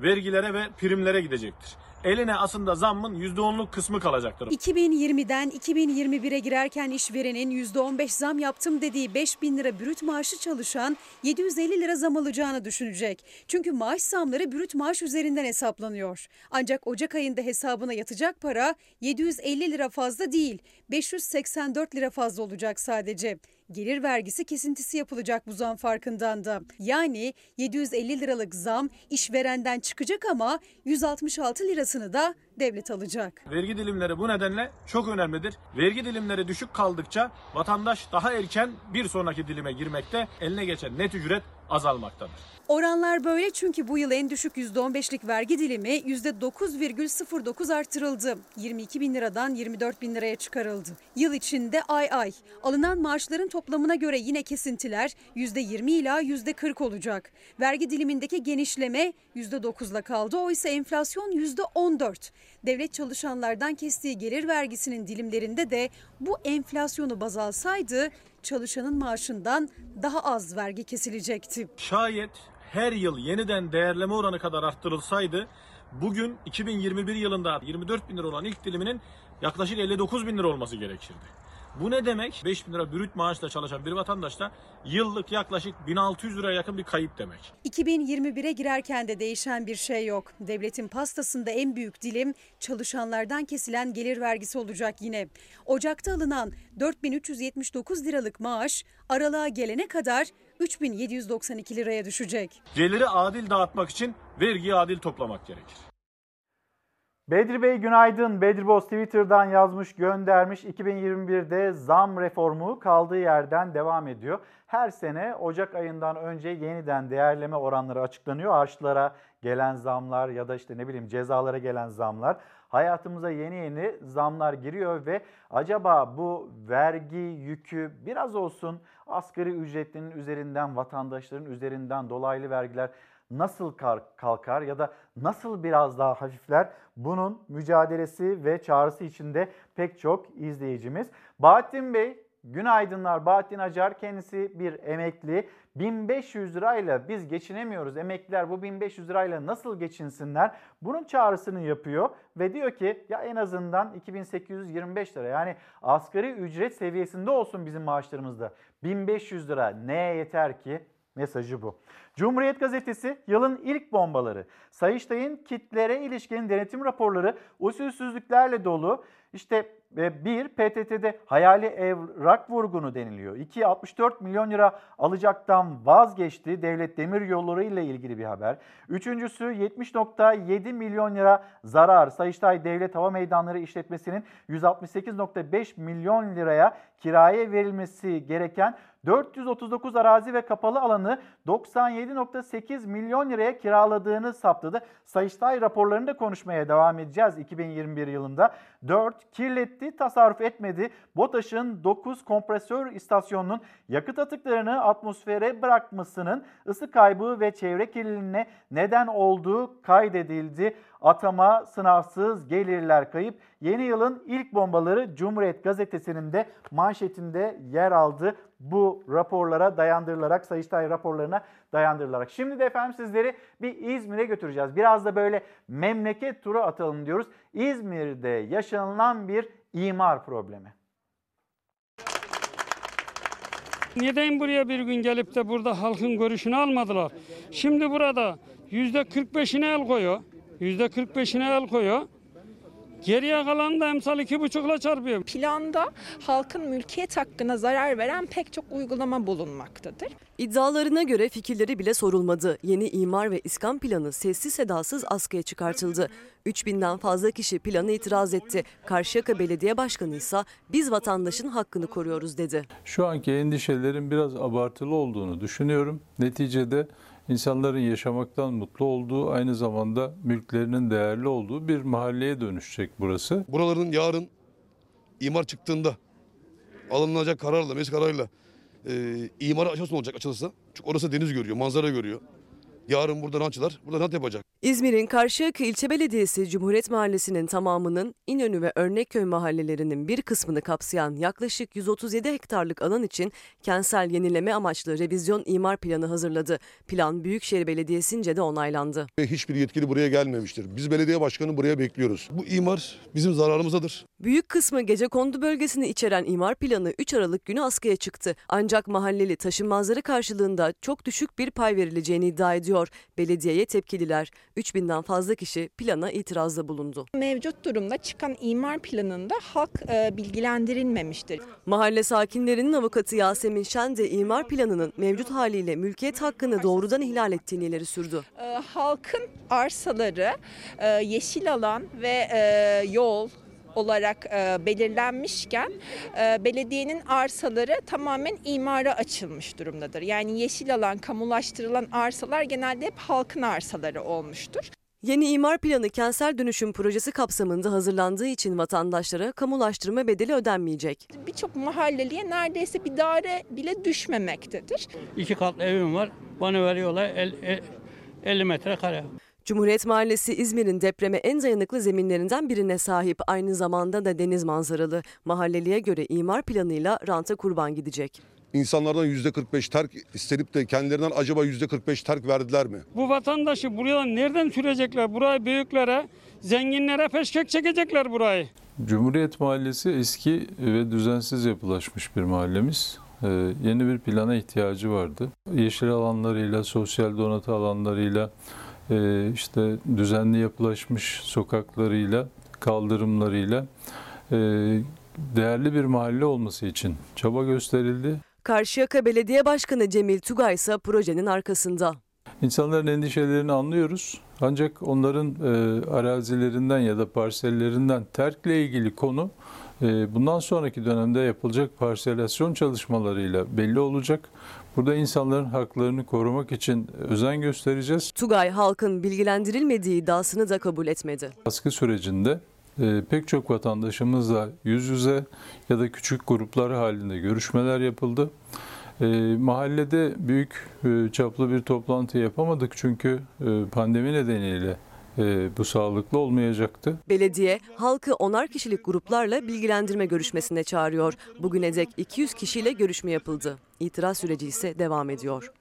S47: vergilere ve primlere gidecektir. Eline aslında zammın %10'luk kısmı kalacaktır.
S48: 2020'den 2021'e girerken işverenin %15 zam yaptım dediği 5 bin lira brüt maaşı çalışan 750 lira zam alacağını düşünecek. Çünkü maaş zamları brüt maaş üzerinden hesaplanıyor. Ancak Ocak ayında hesabına yatacak para 750 lira fazla değil 584 lira fazla olacak sadece. Gelir vergisi kesintisi yapılacak bu zam farkından da. Yani 750 liralık zam işverenden çıkacak ama 166 lirasını da devlet alacak.
S47: Vergi dilimleri bu nedenle çok önemlidir. Vergi dilimleri düşük kaldıkça vatandaş daha erken bir sonraki dilime girmekte, eline geçen net ücret azalmaktadır.
S48: Oranlar böyle çünkü bu yıl en düşük %15'lik vergi dilimi %9,09 arttırıldı. 22 bin liradan 24 bin liraya çıkarıldı. Yıl içinde ay ay alınan maaşların toplamına göre yine kesintiler %20 ila %40 olacak. Vergi dilimindeki genişleme %9'la kaldı oysa enflasyon %14. Devlet çalışanlardan kestiği gelir vergisinin dilimlerinde de bu enflasyonu baz alsaydı çalışanın maaşından daha az vergi kesilecekti.
S47: Şayet her yıl yeniden değerleme oranı kadar arttırılsaydı bugün 2021 yılında 24 bin lira olan ilk diliminin yaklaşık 59 bin lira olması gerekirdi. Bu ne demek? 5 bin lira brüt maaşla çalışan bir vatandaşta yıllık yaklaşık 1600 liraya yakın bir kayıp demek.
S48: 2021'e girerken de değişen bir şey yok. Devletin pastasında en büyük dilim çalışanlardan kesilen gelir vergisi olacak yine. Ocak'ta alınan 4379 liralık maaş aralığa gelene kadar 3792 liraya düşecek.
S47: Geliri adil dağıtmak için vergiyi adil toplamak gerekir.
S2: Bedri Bey günaydın. Bedri Boz Twitter'dan yazmış, göndermiş. 2021'de zam reformu kaldığı yerden devam ediyor. Her sene Ocak ayından önce yeniden değerleme oranları açıklanıyor. Harçlara gelen zamlar ya da işte ne bileyim cezalara gelen zamlar. Hayatımıza yeni yeni zamlar giriyor ve acaba bu vergi yükü biraz olsun asgari ücretlinin üzerinden, vatandaşların üzerinden dolaylı vergiler nasıl kalkar ya da nasıl biraz daha hafifler bunun mücadelesi ve çağrısı içinde pek çok izleyicimiz. Bahattin Bey günaydınlar. Bahattin Acar kendisi bir emekli. 1500 lirayla biz geçinemiyoruz. Emekliler bu 1500 lirayla nasıl geçinsinler? Bunun çağrısını yapıyor ve diyor ki ya en azından 2825 lira yani asgari ücret seviyesinde olsun bizim maaşlarımızda. 1500 lira neye yeter ki? Mesajı bu. Cumhuriyet Gazetesi yılın ilk bombaları. Sayıştay'ın kitlere ilişkin denetim raporları usulsüzlüklerle dolu. İşte bir PTT'de hayali evrak vurgunu deniliyor. 2 64 milyon lira alacaktan vazgeçti. Devlet demir yolları ile ilgili bir haber. Üçüncüsü 70.7 milyon lira zarar. Sayıştay Devlet Hava Meydanları işletmesinin 168.5 milyon liraya kiraya verilmesi gereken 439 arazi ve kapalı alanı 97.8 milyon liraya kiraladığını saptadı. Sayıştay raporlarında konuşmaya devam edeceğiz 2021 yılında. 4. Kirletti, tasarruf etmedi. BOTAŞ'ın 9 kompresör istasyonunun yakıt atıklarını atmosfere bırakmasının ısı kaybı ve çevre kirliliğine neden olduğu kaydedildi. Atama sınavsız gelirler kayıp. Yeni yılın ilk bombaları Cumhuriyet Gazetesi'nin de manşetinde yer aldı. Bu raporlara dayandırılarak, Sayıştay raporlarına dayandırılarak. Şimdi de efendim sizleri bir İzmir'e götüreceğiz. Biraz da böyle memleket turu atalım diyoruz. İzmir'de yaşanılan bir imar problemi.
S49: Neden buraya bir gün gelip de burada halkın görüşünü almadılar? Şimdi burada %45'ine el koyuyor. %45'ine el koyuyor. Geriye kalan da emsal iki buçukla çarpıyor.
S50: Planda halkın mülkiyet hakkına zarar veren pek çok uygulama bulunmaktadır.
S4: İddialarına göre fikirleri bile sorulmadı. Yeni imar ve iskan planı sessiz sedasız askıya çıkartıldı. 3000'den fazla kişi planı itiraz etti. Karşıyaka Belediye Başkanı ise biz vatandaşın hakkını koruyoruz dedi.
S51: Şu anki endişelerin biraz abartılı olduğunu düşünüyorum. Neticede insanların yaşamaktan mutlu olduğu, aynı zamanda mülklerinin değerli olduğu bir mahalleye dönüşecek burası.
S52: Buraların yarın imar çıktığında
S53: alınacak kararla, meclis kararıyla e, imara açılsın olacak açılırsa. Çünkü orası deniz görüyor, manzara görüyor. Yarın burada rantçılar burada rant yapacak.
S4: İzmir'in Karşıyaka İlçe Belediyesi Cumhuriyet Mahallesi'nin tamamının İnönü ve Örnekköy mahallelerinin bir kısmını kapsayan yaklaşık 137 hektarlık alan için kentsel yenileme amaçlı revizyon imar planı hazırladı. Plan Büyükşehir Belediyesi'nce de onaylandı.
S53: Hiçbir yetkili buraya gelmemiştir. Biz belediye başkanı buraya bekliyoruz. Bu imar bizim zararımızadır.
S4: Büyük kısmı Gecekondu bölgesini içeren imar planı 3 Aralık günü askıya çıktı. Ancak mahalleli taşınmazları karşılığında çok düşük bir pay verileceğini iddia ediyor. Belediyeye tepkililer. 3000'den fazla kişi plana itirazda bulundu.
S50: Mevcut durumda çıkan imar planında halk e, bilgilendirilmemiştir.
S4: Mahalle sakinlerinin avukatı Yasemin Şen de imar planının mevcut haliyle mülkiyet hakkını doğrudan ihlal ettiğini ileri sürdü.
S50: E, halkın arsaları, e, yeşil alan ve e, yol, olarak e, belirlenmişken e, belediyenin arsaları tamamen imara açılmış durumdadır. Yani yeşil alan, kamulaştırılan arsalar genelde hep halkın arsaları olmuştur.
S4: Yeni imar planı kentsel dönüşüm projesi kapsamında hazırlandığı için vatandaşlara kamulaştırma bedeli ödenmeyecek.
S50: Birçok mahalleliye neredeyse bir daire bile düşmemektedir.
S49: İki katlı evim var. Bana veriyorlar el, el, 50 metrekare.
S4: Cumhuriyet Mahallesi İzmir'in depreme en dayanıklı zeminlerinden birine sahip aynı zamanda da deniz manzaralı. Mahalleliye göre imar planıyla ranta kurban gidecek.
S53: İnsanlardan %45 terk istenip de kendilerinden acaba %45 terk verdiler mi?
S49: Bu vatandaşı buradan nereden sürecekler? Burayı büyüklere, zenginlere peşkek çekecekler burayı.
S51: Cumhuriyet Mahallesi eski ve düzensiz yapılaşmış bir mahallemiz. Ee, yeni bir plana ihtiyacı vardı. Yeşil alanlarıyla, sosyal donatı alanlarıyla, e, işte düzenli yapılaşmış sokaklarıyla, kaldırımlarıyla e, değerli bir mahalle olması için çaba gösterildi.
S4: Karşıyaka Belediye Başkanı Cemil Tugay ise projenin arkasında.
S51: İnsanların endişelerini anlıyoruz. Ancak onların e, arazilerinden ya da parsellerinden terkle ilgili konu e, bundan sonraki dönemde yapılacak parselasyon çalışmalarıyla belli olacak. Burada insanların haklarını korumak için özen göstereceğiz.
S4: Tugay halkın bilgilendirilmediği iddiasını da kabul etmedi.
S51: Baskı sürecinde e, pek çok vatandaşımızla yüz yüze ya da küçük gruplar halinde görüşmeler yapıldı. E, mahallede büyük e, çaplı bir toplantı yapamadık çünkü e, pandemi nedeniyle e, bu sağlıklı olmayacaktı.
S4: Belediye halkı onar kişilik gruplarla bilgilendirme görüşmesine çağırıyor. Bugüne dek 200 kişiyle görüşme yapıldı. İtiraz süreci ise devam ediyor.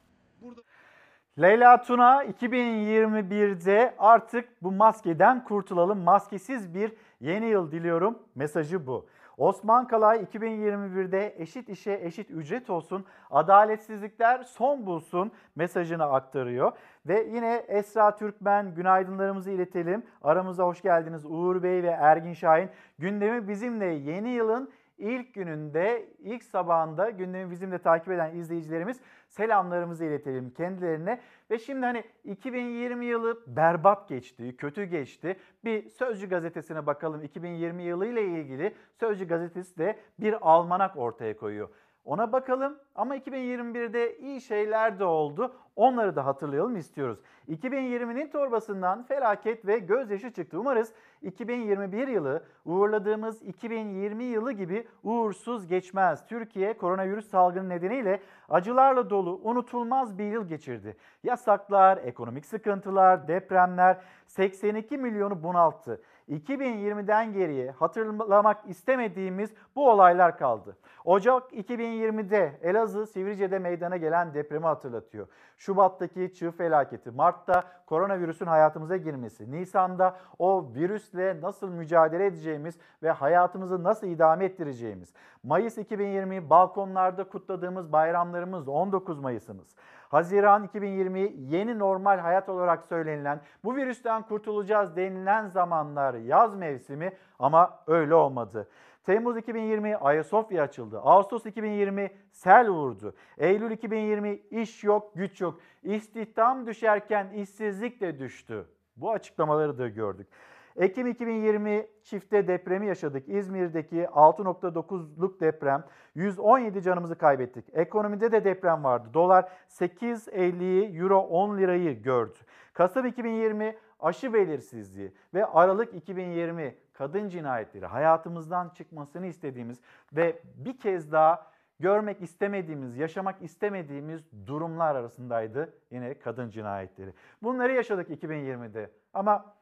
S2: Leyla Tuna 2021'de artık bu maskeden kurtulalım. Maskesiz bir yeni yıl diliyorum. Mesajı bu. Osman Kalay 2021'de eşit işe eşit ücret olsun, adaletsizlikler son bulsun mesajını aktarıyor. Ve yine Esra Türkmen günaydınlarımızı iletelim. Aramıza hoş geldiniz Uğur Bey ve Ergin Şahin. Gündemi bizimle yeni yılın ilk gününde, ilk sabahında gündemi bizimle takip eden izleyicilerimiz selamlarımızı iletelim kendilerine. Ve şimdi hani 2020 yılı berbat geçti, kötü geçti. Bir Sözcü gazetesine bakalım 2020 yılı ile ilgili Sözcü gazetesi de bir almanak ortaya koyuyor. Ona bakalım ama 2021'de iyi şeyler de oldu. Onları da hatırlayalım istiyoruz. 2020'nin torbasından felaket ve gözyaşı çıktı. Umarız 2021 yılı uğurladığımız 2020 yılı gibi uğursuz geçmez. Türkiye koronavirüs salgını nedeniyle acılarla dolu unutulmaz bir yıl geçirdi. Yasaklar, ekonomik sıkıntılar, depremler 82 milyonu bunalttı. 2020'den geriye hatırlamak istemediğimiz bu olaylar kaldı. Ocak 2020'de Elazığ Sivrice'de meydana gelen depremi hatırlatıyor. Şubat'taki çığ felaketi, Mart'ta koronavirüsün hayatımıza girmesi, Nisan'da o virüsle nasıl mücadele edeceğimiz ve hayatımızı nasıl idame ettireceğimiz, Mayıs 2020 balkonlarda kutladığımız bayramlarımız 19 Mayıs'ımız. Haziran 2020 yeni normal hayat olarak söylenilen, bu virüsten kurtulacağız denilen zamanlar yaz mevsimi ama öyle olmadı. Temmuz 2020 Ayasofya açıldı. Ağustos 2020 sel vurdu. Eylül 2020 iş yok, güç yok. İstihdam düşerken işsizlik de düştü. Bu açıklamaları da gördük. Ekim 2020 çifte depremi yaşadık. İzmir'deki 6.9'luk deprem 117 canımızı kaybettik. Ekonomide de deprem vardı. Dolar 8.50'yi, euro 10 lirayı gördü. Kasım 2020 aşı belirsizliği ve Aralık 2020 kadın cinayetleri hayatımızdan çıkmasını istediğimiz ve bir kez daha görmek istemediğimiz, yaşamak istemediğimiz durumlar arasındaydı yine kadın cinayetleri. Bunları yaşadık 2020'de ama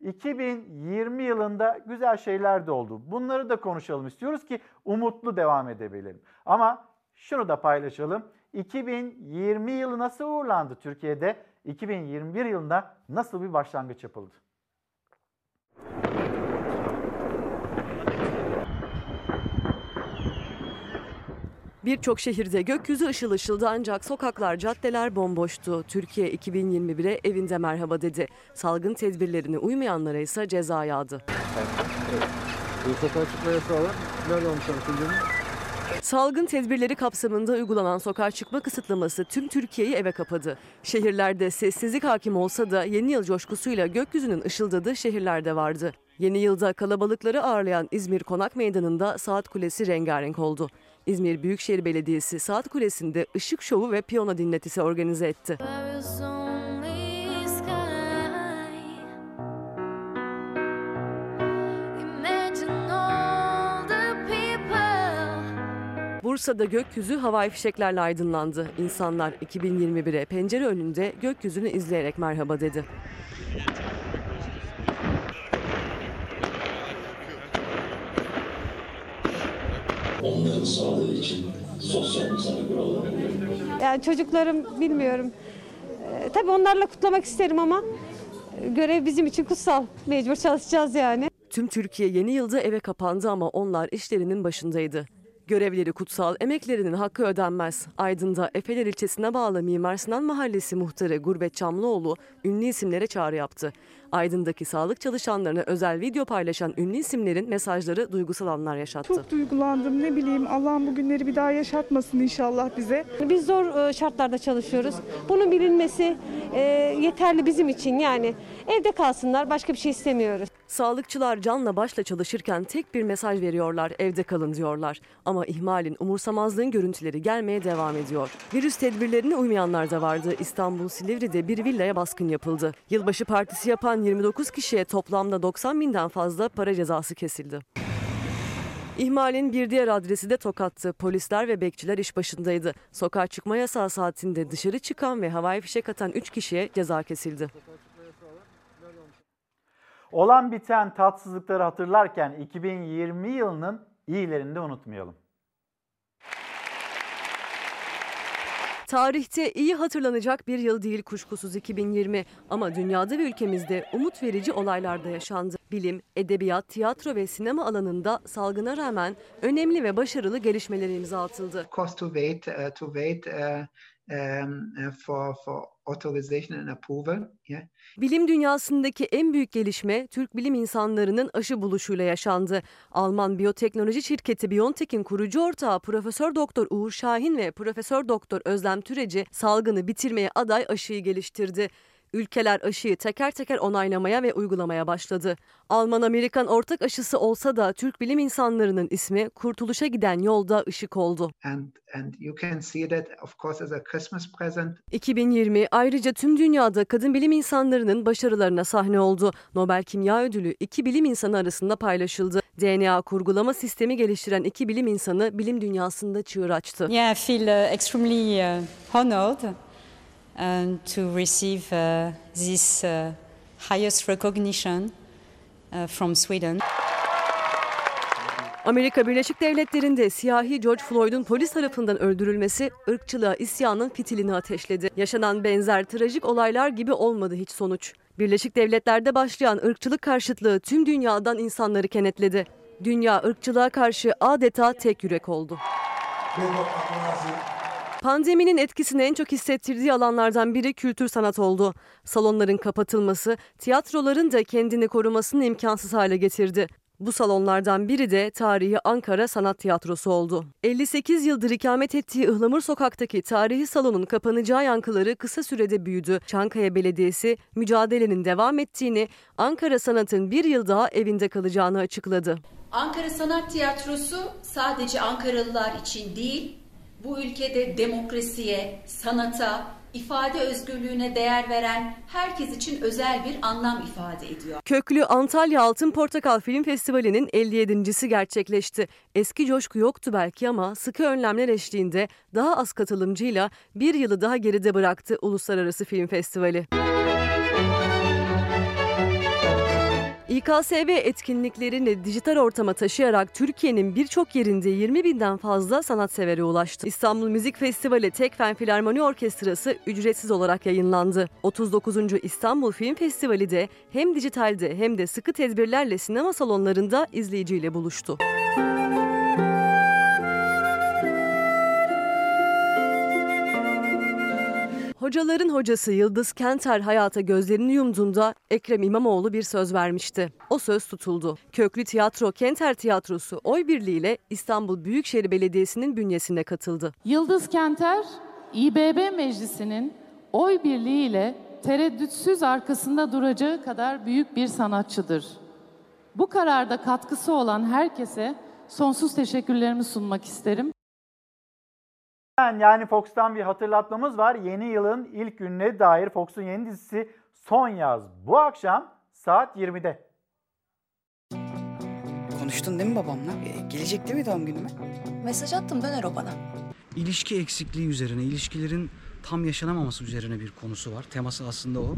S2: 2020 yılında güzel şeyler de oldu. Bunları da konuşalım istiyoruz ki umutlu devam edebilelim. Ama şunu da paylaşalım. 2020 yılı nasıl uğurlandı Türkiye'de? 2021 yılında nasıl bir başlangıç yapıldı?
S4: Birçok şehirde gökyüzü ışıl ışıldı ancak sokaklar, caddeler bomboştu. Türkiye 2021'e evinde merhaba dedi. Salgın tedbirlerine uymayanlara ise ceza yağdı.
S52: Sokağa çıkma yasağı var. Nerede olmuş
S4: Salgın tedbirleri kapsamında uygulanan sokağa çıkma kısıtlaması tüm Türkiye'yi eve kapadı. Şehirlerde sessizlik hakim olsa da yeni yıl coşkusuyla gökyüzünün ışıldadığı şehirlerde vardı. Yeni yılda kalabalıkları ağırlayan İzmir Konak Meydanı'nda Saat Kulesi rengarenk oldu. İzmir Büyükşehir Belediyesi Saat Kulesi'nde ışık şovu ve piyano dinletisi organize etti. Bursa'da gökyüzü havai fişeklerle aydınlandı. İnsanlar 2021'e pencere önünde gökyüzünü izleyerek merhaba dedi.
S54: Onların sağlığı için sosyal misafir olarak.
S55: Yani çocuklarım bilmiyorum. Ee, tabii onlarla kutlamak isterim ama görev bizim için kutsal. Mecbur çalışacağız yani.
S4: Tüm Türkiye yeni yılda eve kapandı ama onlar işlerinin başındaydı. Görevleri kutsal, emeklerinin hakkı ödenmez. Aydın'da Efeler ilçesine bağlı Mimar Sinan Mahallesi muhtarı Gurbet Çamlıoğlu ünlü isimlere çağrı yaptı. Aydın'daki sağlık çalışanlarına özel video paylaşan ünlü isimlerin mesajları duygusal anlar yaşattı.
S36: Çok duygulandım ne bileyim Allah'ım bu günleri bir daha yaşatmasın inşallah bize.
S55: Biz zor e, şartlarda çalışıyoruz. Bunun bilinmesi e, yeterli bizim için yani. Evde kalsınlar başka bir şey istemiyoruz.
S4: Sağlıkçılar canla başla çalışırken tek bir mesaj veriyorlar evde kalın diyorlar. Ama ihmalin umursamazlığın görüntüleri gelmeye devam ediyor. Virüs tedbirlerine uymayanlar da vardı. İstanbul Silivri'de bir villaya baskın yapıldı. Yılbaşı partisi yapan 29 kişiye toplamda 90 binden fazla para cezası kesildi. İhmalin bir diğer adresi de Tokat'tı. Polisler ve bekçiler iş başındaydı. Sokağa çıkma yasağı saatinde dışarı çıkan ve havai fişek atan 3 kişiye ceza kesildi.
S2: Olan biten tatsızlıkları hatırlarken 2020 yılının iyilerini de unutmayalım.
S4: Tarihte iyi hatırlanacak bir yıl değil kuşkusuz 2020 ama dünyada ve ülkemizde umut verici olaylar da yaşandı. Bilim, edebiyat, tiyatro ve sinema alanında salgına rağmen önemli ve başarılı gelişmeler imza atıldı.
S56: Cost to wait, uh, to wait uh, um, uh, for for authorization and approval. Yeah.
S4: Bilim dünyasındaki en büyük gelişme Türk bilim insanlarının aşı buluşuyla yaşandı. Alman biyoteknoloji şirketi BioNTech'in kurucu ortağı Profesör Doktor Uğur Şahin ve Profesör Doktor Özlem Türeci salgını bitirmeye aday aşıyı geliştirdi. Ülkeler aşıyı teker teker onaylamaya ve uygulamaya başladı. Alman-Amerikan ortak aşısı olsa da Türk bilim insanlarının ismi kurtuluşa giden yolda ışık oldu.
S56: And and you can see that of course as a Christmas present.
S4: 2020 ayrıca tüm dünyada kadın bilim insanlarının başarılarına sahne oldu. Nobel Kimya Ödülü iki bilim insanı arasında paylaşıldı. DNA kurgulama sistemi geliştiren iki bilim insanı bilim dünyasında çığır açtı.
S57: Yeah, I feel uh, extremely uh, honored and to receive uh, this uh, highest recognition uh, from Sweden.
S4: Amerika Birleşik Devletleri'nde siyahi George Floyd'un polis tarafından öldürülmesi ırkçılığa isyanın fitilini ateşledi. Yaşanan benzer trajik olaylar gibi olmadı hiç sonuç. Birleşik Devletler'de başlayan ırkçılık karşıtlığı tüm dünyadan insanları kenetledi. Dünya ırkçılığa karşı adeta tek yürek oldu. Pandeminin etkisini en çok hissettirdiği alanlardan biri kültür sanat oldu. Salonların kapatılması, tiyatroların da kendini korumasını imkansız hale getirdi. Bu salonlardan biri de tarihi Ankara Sanat Tiyatrosu oldu. 58 yıldır ikamet ettiği Ihlamur Sokak'taki tarihi salonun kapanacağı yankıları kısa sürede büyüdü. Çankaya Belediyesi mücadelenin devam ettiğini, Ankara Sanat'ın bir yıl daha evinde kalacağını açıkladı.
S58: Ankara Sanat Tiyatrosu sadece Ankaralılar için değil, bu ülkede demokrasiye, sanata, ifade özgürlüğüne değer veren herkes için özel bir anlam ifade ediyor.
S4: Köklü Antalya Altın Portakal Film Festivali'nin 57.si gerçekleşti. Eski coşku yoktu belki ama sıkı önlemler eşliğinde daha az katılımcıyla bir yılı daha geride bıraktı Uluslararası Film Festivali. İKSV etkinliklerini dijital ortama taşıyarak Türkiye'nin birçok yerinde 20 binden fazla sanatsever'e ulaştı. İstanbul Müzik Festivali Tekfen Filarmoni Orkestrası ücretsiz olarak yayınlandı. 39. İstanbul Film Festivali de hem dijitalde hem de sıkı tedbirlerle sinema salonlarında izleyiciyle buluştu. Hocaların hocası Yıldız Kenter hayata gözlerini yumduğunda Ekrem İmamoğlu bir söz vermişti. O söz tutuldu. Köklü Tiyatro Kenter Tiyatrosu oy birliğiyle İstanbul Büyükşehir Belediyesi'nin bünyesine katıldı.
S59: Yıldız Kenter, İBB Meclisi'nin oy birliğiyle tereddütsüz arkasında duracağı kadar büyük bir sanatçıdır. Bu kararda katkısı olan herkese sonsuz teşekkürlerimi sunmak isterim.
S2: Yani Fox'tan bir hatırlatmamız var. Yeni yılın ilk gününe dair Fox'un yeni dizisi Son Yaz. Bu akşam saat 20'de.
S60: Konuştun değil mi babamla? E, gelecek değil mi doğum günüme?
S61: Mesaj attım döner o bana.
S60: İlişki eksikliği üzerine, ilişkilerin tam yaşanamaması üzerine bir konusu var. Teması aslında o.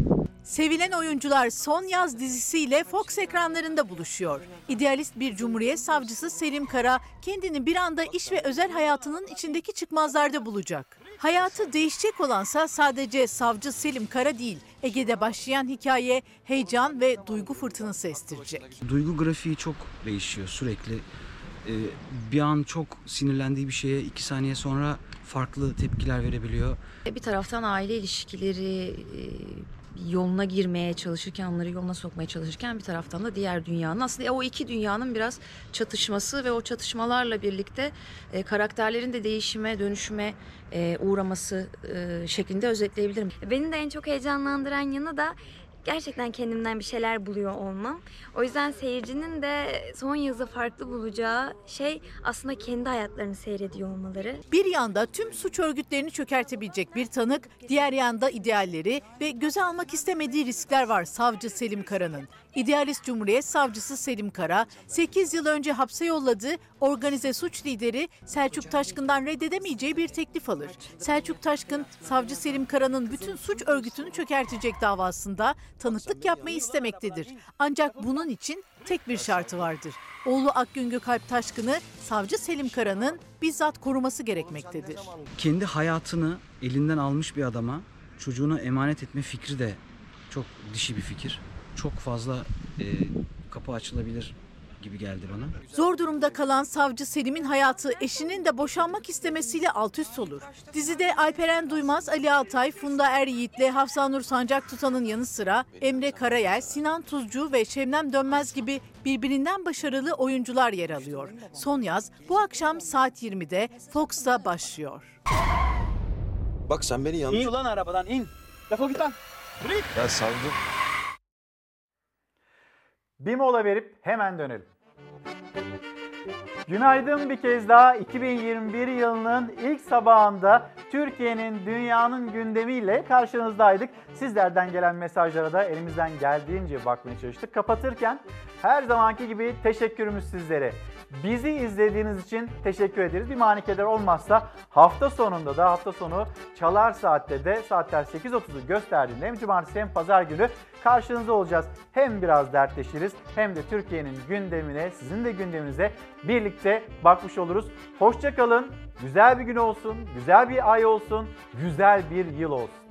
S62: Sevilen oyuncular Son Yaz dizisiyle Fox ekranlarında buluşuyor. İdealist bir cumhuriyet savcısı Selim Kara kendini bir anda iş ve özel hayatının içindeki çıkmazlarda bulacak. Hayatı değişecek olansa sadece savcı Selim Kara değil, Ege'de başlayan hikaye heyecan ve duygu fırtınası estirecek.
S60: Duygu grafiği çok değişiyor sürekli. Ee, bir an çok sinirlendiği bir şeye iki saniye sonra farklı tepkiler verebiliyor.
S63: Bir taraftan aile ilişkileri e, yoluna girmeye çalışırken, onları yoluna sokmaya çalışırken bir taraftan da diğer dünyanın aslında o iki dünyanın biraz çatışması ve o çatışmalarla birlikte e, karakterlerin de değişime, dönüşüme e, uğraması e, şeklinde özetleyebilirim.
S64: Beni de en çok heyecanlandıran yanı da gerçekten kendimden bir şeyler buluyor olmam. O yüzden seyircinin de son yazı farklı bulacağı şey aslında kendi hayatlarını seyrediyor olmaları.
S62: Bir yanda tüm suç örgütlerini çökertebilecek bir tanık, diğer yanda idealleri ve göze almak istemediği riskler var savcı Selim Kara'nın. İdealist Cumhuriyet Savcısı Selim Kara, 8 yıl önce hapse yolladığı organize suç lideri Selçuk Taşkın'dan reddedemeyeceği bir teklif alır. Selçuk Taşkın, Savcı Selim Kara'nın bütün suç örgütünü çökertecek davasında tanıklık yapmayı istemektedir. Ancak bunun için tek bir şartı vardır. Oğlu Akgün Gökalp Taşkın'ı Savcı Selim Kara'nın bizzat koruması gerekmektedir.
S60: Kendi hayatını elinden almış bir adama çocuğuna emanet etme fikri de çok dişi bir fikir. Çok fazla e, kapı açılabilir gibi geldi bana.
S62: Zor durumda kalan savcı Selim'in hayatı eşinin de boşanmak istemesiyle alt üst olur. Dizide Alperen Duymaz, Ali Altay, Funda Er Yiğit'le Hafsanur Sancak Tutan'ın yanı sıra Emre Karayel, Sinan Tuzcu ve Şebnem Dönmez gibi birbirinden başarılı oyuncular yer alıyor. Son yaz bu akşam saat 20'de Fox'ta başlıyor.
S65: Bak sen beni yanlış...
S2: İn ulan arabadan in. Defol git lan.
S65: Ya savcı.
S2: Bir mola verip hemen dönelim. Günaydın bir kez daha 2021 yılının ilk sabahında Türkiye'nin dünyanın gündemiyle karşınızdaydık. Sizlerden gelen mesajlara da elimizden geldiğince bakmaya çalıştık. Kapatırken her zamanki gibi teşekkürümüz sizlere. Bizi izlediğiniz için teşekkür ederiz. Bir manikeder olmazsa hafta sonunda da hafta sonu Çalar Saat'te de saatler 8.30'u gösterdiğinde hem cumartesi hem pazar günü karşınızda olacağız. Hem biraz dertleşiriz hem de Türkiye'nin gündemine, sizin de gündeminize birlikte bakmış oluruz. Hoşçakalın, güzel bir gün olsun, güzel bir ay olsun, güzel bir yıl olsun.